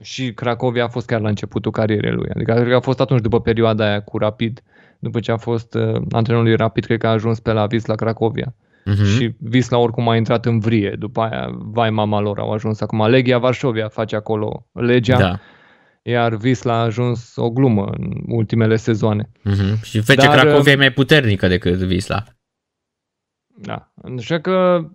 și Cracovia a fost chiar la începutul carierei lui. Adică cred că a fost atunci după perioada aia cu Rapid, după ce a fost uh, antrenorul Rapid, cred că a ajuns pe la Wisla Cracovia. Uh-huh. Și Wisla oricum a intrat în vrie, după aia, vai mama lor, au ajuns acum. Legia Varșovia face acolo legea, da. Iar Wisla a ajuns o glumă în ultimele sezoane. Uh-huh. Și FC Cracovia e mai puternică decât Wisla. Da. Așa că,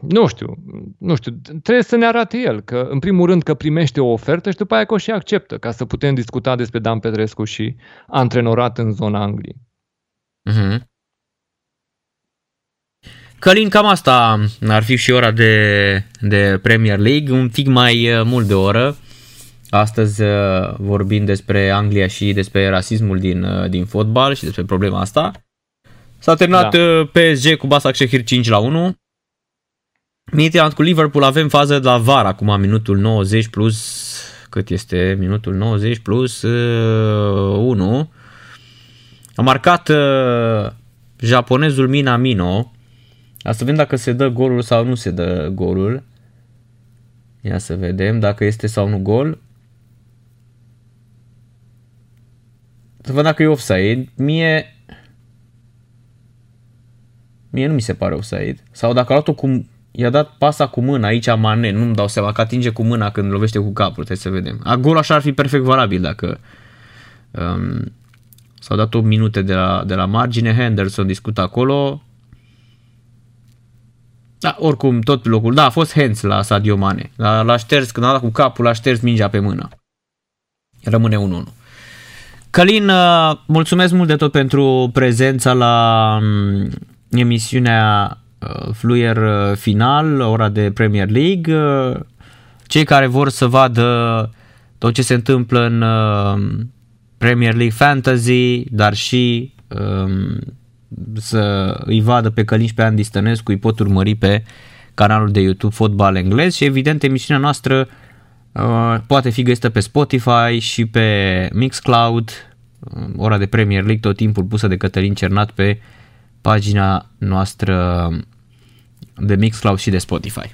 nu știu, nu știu, trebuie să ne arate el că, în primul rând, că primește o ofertă și după aia că o și acceptă, ca să putem discuta despre Dan Petrescu și antrenorat în zona Angliei. Mm-hmm. Călin, cam asta ar fi și ora de, de Premier League, un pic mai uh, mult de oră. Astăzi uh, vorbim despre Anglia și despre rasismul din, uh, din fotbal și despre problema asta. S-a terminat da. Uh, PSG cu Basak Shehir 5 la 1. Midtjylland cu Liverpool avem fază de la VAR acum minutul 90 plus cât este minutul 90 plus uh, 1. A marcat uh, japonezul Minamino. A să vedem dacă se dă golul sau nu se dă golul. Ia să vedem dacă este sau nu gol. Să vedem dacă e offside. Mie Mie nu mi se pare offside. Sau dacă a luat-o cu... I-a dat pasa cu mâna aici Mane, nu-mi dau seama că atinge cu mâna când lovește cu capul, trebuie să vedem. A, gol așa ar fi perfect valabil dacă um, s-au dat 8 minute de la, de la margine, Henderson discută acolo. Da, oricum, tot locul. Da, a fost hands la Sadio Mane. L-a, l-a șters, când a dat cu capul, a șters mingea pe mână. Rămâne 1-1. Călin, uh, mulțumesc mult de tot pentru prezența la um, emisiunea uh, Fluier uh, final, ora de Premier League. Uh, cei care vor să vadă tot ce se întâmplă în Premier League Fantasy, dar și um, să îi vadă pe Călin și pe Andy Stănescu, îi pot urmări pe canalul de YouTube Fotbal Englez și evident emisiunea noastră uh, poate fi găsită pe Spotify și pe Mixcloud, ora de Premier League tot timpul pusă de Cătălin Cernat pe pagina noastră de Mixcloud și de Spotify.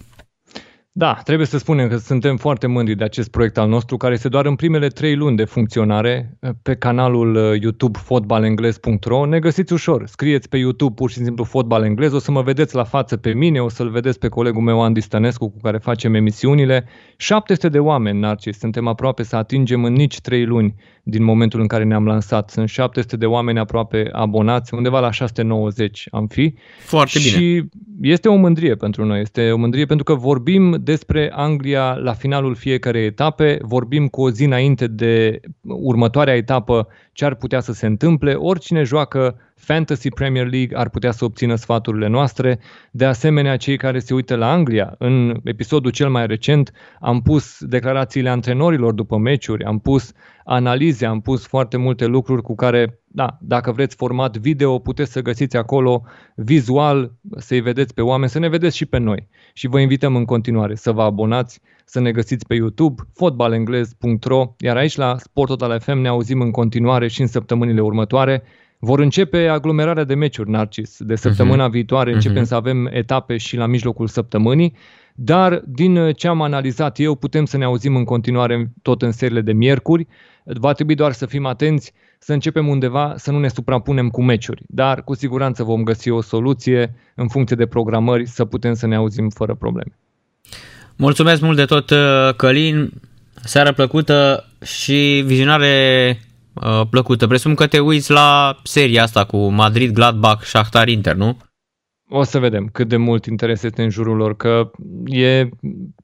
Da, trebuie să spunem că suntem foarte mândri de acest proiect al nostru, care este doar în primele trei luni de funcționare eh, pe canalul eh, YouTube fotbalengles.ro. Ne găsiți ușor, scrieți pe YouTube pur și simplu fotbal englez, o să mă vedeți la față pe mine, o să-l vedeți pe colegul meu Andy Stănescu cu care facem emisiunile. 700 de oameni, Narcis, suntem aproape să atingem în nici trei luni din momentul în care ne-am lansat. Sunt 700 de oameni aproape abonați, undeva la 690 am fi. Foarte bine. Și este o mândrie pentru noi, este o mândrie pentru că vorbim despre Anglia la finalul fiecarei etape, vorbim cu o zi înainte de următoarea etapă ce ar putea să se întâmple. Oricine joacă Fantasy Premier League ar putea să obțină sfaturile noastre. De asemenea, cei care se uită la Anglia, în episodul cel mai recent, am pus declarațiile antrenorilor după meciuri, am pus analize, am pus foarte multe lucruri cu care, da, dacă vreți format video, puteți să găsiți acolo vizual, să-i vedeți pe oameni, să ne vedeți și pe noi. Și vă invităm în continuare să vă abonați, să ne găsiți pe YouTube, fotbalenglez.ro, iar aici la Sport Total FM ne auzim în continuare și în săptămânile următoare. Vor începe aglomerarea de meciuri, Narcis. De săptămâna uh-huh. viitoare începem uh-huh. să avem etape și la mijlocul săptămânii, dar din ce am analizat eu, putem să ne auzim în continuare tot în serile de miercuri. Va trebui doar să fim atenți, să începem undeva, să nu ne suprapunem cu meciuri. Dar cu siguranță vom găsi o soluție în funcție de programări să putem să ne auzim fără probleme. Mulțumesc mult de tot, Călin. Seară plăcută și vizionare uh, plăcută. Presupun că te uiți la seria asta cu Madrid, Gladbach, Shakhtar, Inter, nu? O să vedem cât de mult interes este în jurul lor, că e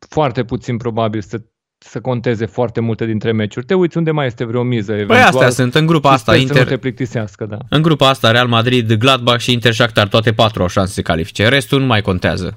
foarte puțin probabil să să conteze foarte multe dintre meciuri. Te uiți unde mai este vreo miză eventual. Păi astea sunt în grupa asta. Inter... Să nu te plictisească, da. În grupa asta Real Madrid, Gladbach și Inter Shakhtar, toate patru au șanse să se califice. Restul nu mai contează.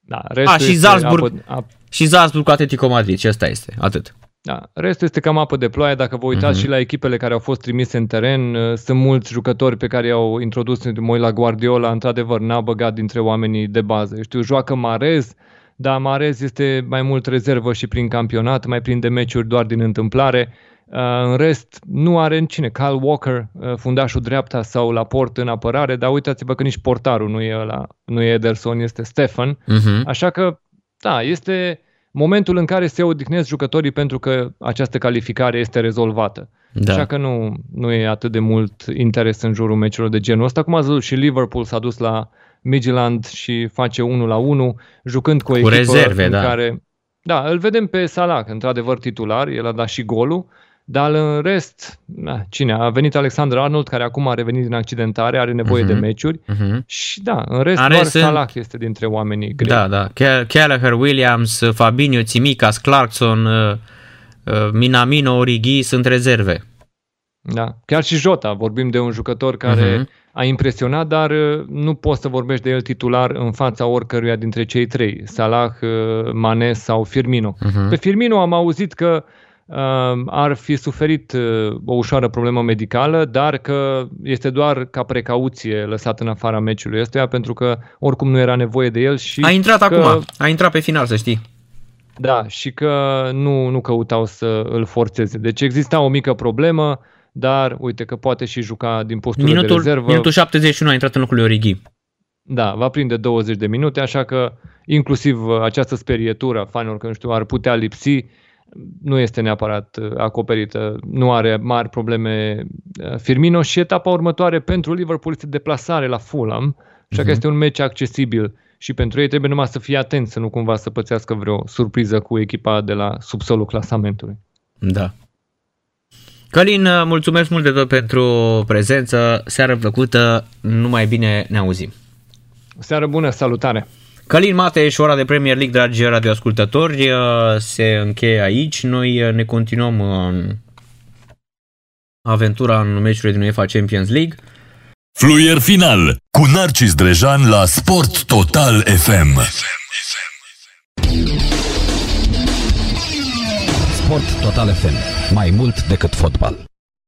Da, restul A, și Salzburg, apă, apă... și Salzburg cu Atletico Madrid, și asta este, atât. Da, restul este cam apă de ploaie. Dacă vă uitați uh-huh. și la echipele care au fost trimise în teren, uh, sunt mulți jucători pe care i-au introdus, mă la Guardiola, într-adevăr, n-a băgat dintre oamenii de bază. Știu, joacă Marez, dar Marez este mai mult rezervă și prin campionat, mai plin de meciuri doar din întâmplare. Uh, în rest, nu are în cine. Kyle Walker, uh, fundașul dreapta sau la port în apărare, dar uitați-vă că nici portarul nu e, ăla, nu e Ederson, este Stefan. Uh-huh. Așa că, da, este momentul în care se odihnesc jucătorii pentru că această calificare este rezolvată. Da. Așa că nu, nu e atât de mult interes în jurul meciurilor de genul ăsta. Cum ați văzut și Liverpool s-a dus la Midland și face 1 la 1, jucând cu o cu echipă rezerve, în da. care... Da, îl vedem pe Salah, într-adevăr titular, el a dat și golul, dar în rest, na, cine? A venit Alexander Arnold, care acum a revenit din accidentare, are nevoie Mhm. de meciuri Mhm. și da, în rest În doar rest sunt- Salah este dintre oamenii grei. Da, da. Cal- Gallagher, Williams, Fabinho, Tsimikas, Clarkson, uh, uh, Minamino, Origi sunt rezerve. Da. Chiar și Jota, vorbim de un jucător care Mhm. a impresionat, dar uh, nu poți să vorbești de el titular în fața oricăruia dintre cei trei, Salah, uh, Mane sau Firmino. Mhm. Pe Firmino am auzit că uh, ar fi suferit uh, o ușoară problemă medicală, dar că este doar ca precauție lăsat în afara meciului ăstuia, pentru că oricum nu era nevoie de el și A intrat că, acum, a intrat pe final, să știi. Da, și că nu, nu căutau să îl forțeze. Deci exista o mică problemă, dar uite că poate și juca din postură de Minutul, rezervă. minutul 71 a intrat în locul lui Origi. Da, va prinde 20 de minute, așa că inclusiv uh, această sperietură a fanilor că nu știu, ar putea lipsi, nu este neapărat uh, acoperită, nu are mari probleme uh, Firmino și etapa următoare pentru Liverpool este deplasare la Fulham, așa că Mhm. este un meci accesibil și pentru ei trebuie numai să fie atenți să nu cumva să pățească vreo surpriză cu echipa de la subsolul clasamentului. Da. Călin, mulțumesc mult de tot pentru prezență, seară plăcută, numai bine ne auzim. Seară bună, salutare! Călin Mateș, ora de Premier League, dragi radioascultători, se încheie aici. Noi ne continuăm uh, aventura în meciurile din UEFA Champions League. Fluier final cu Narcis Drejan la Sport Total FM. Sport Total FM. Mai mult decât fotbal.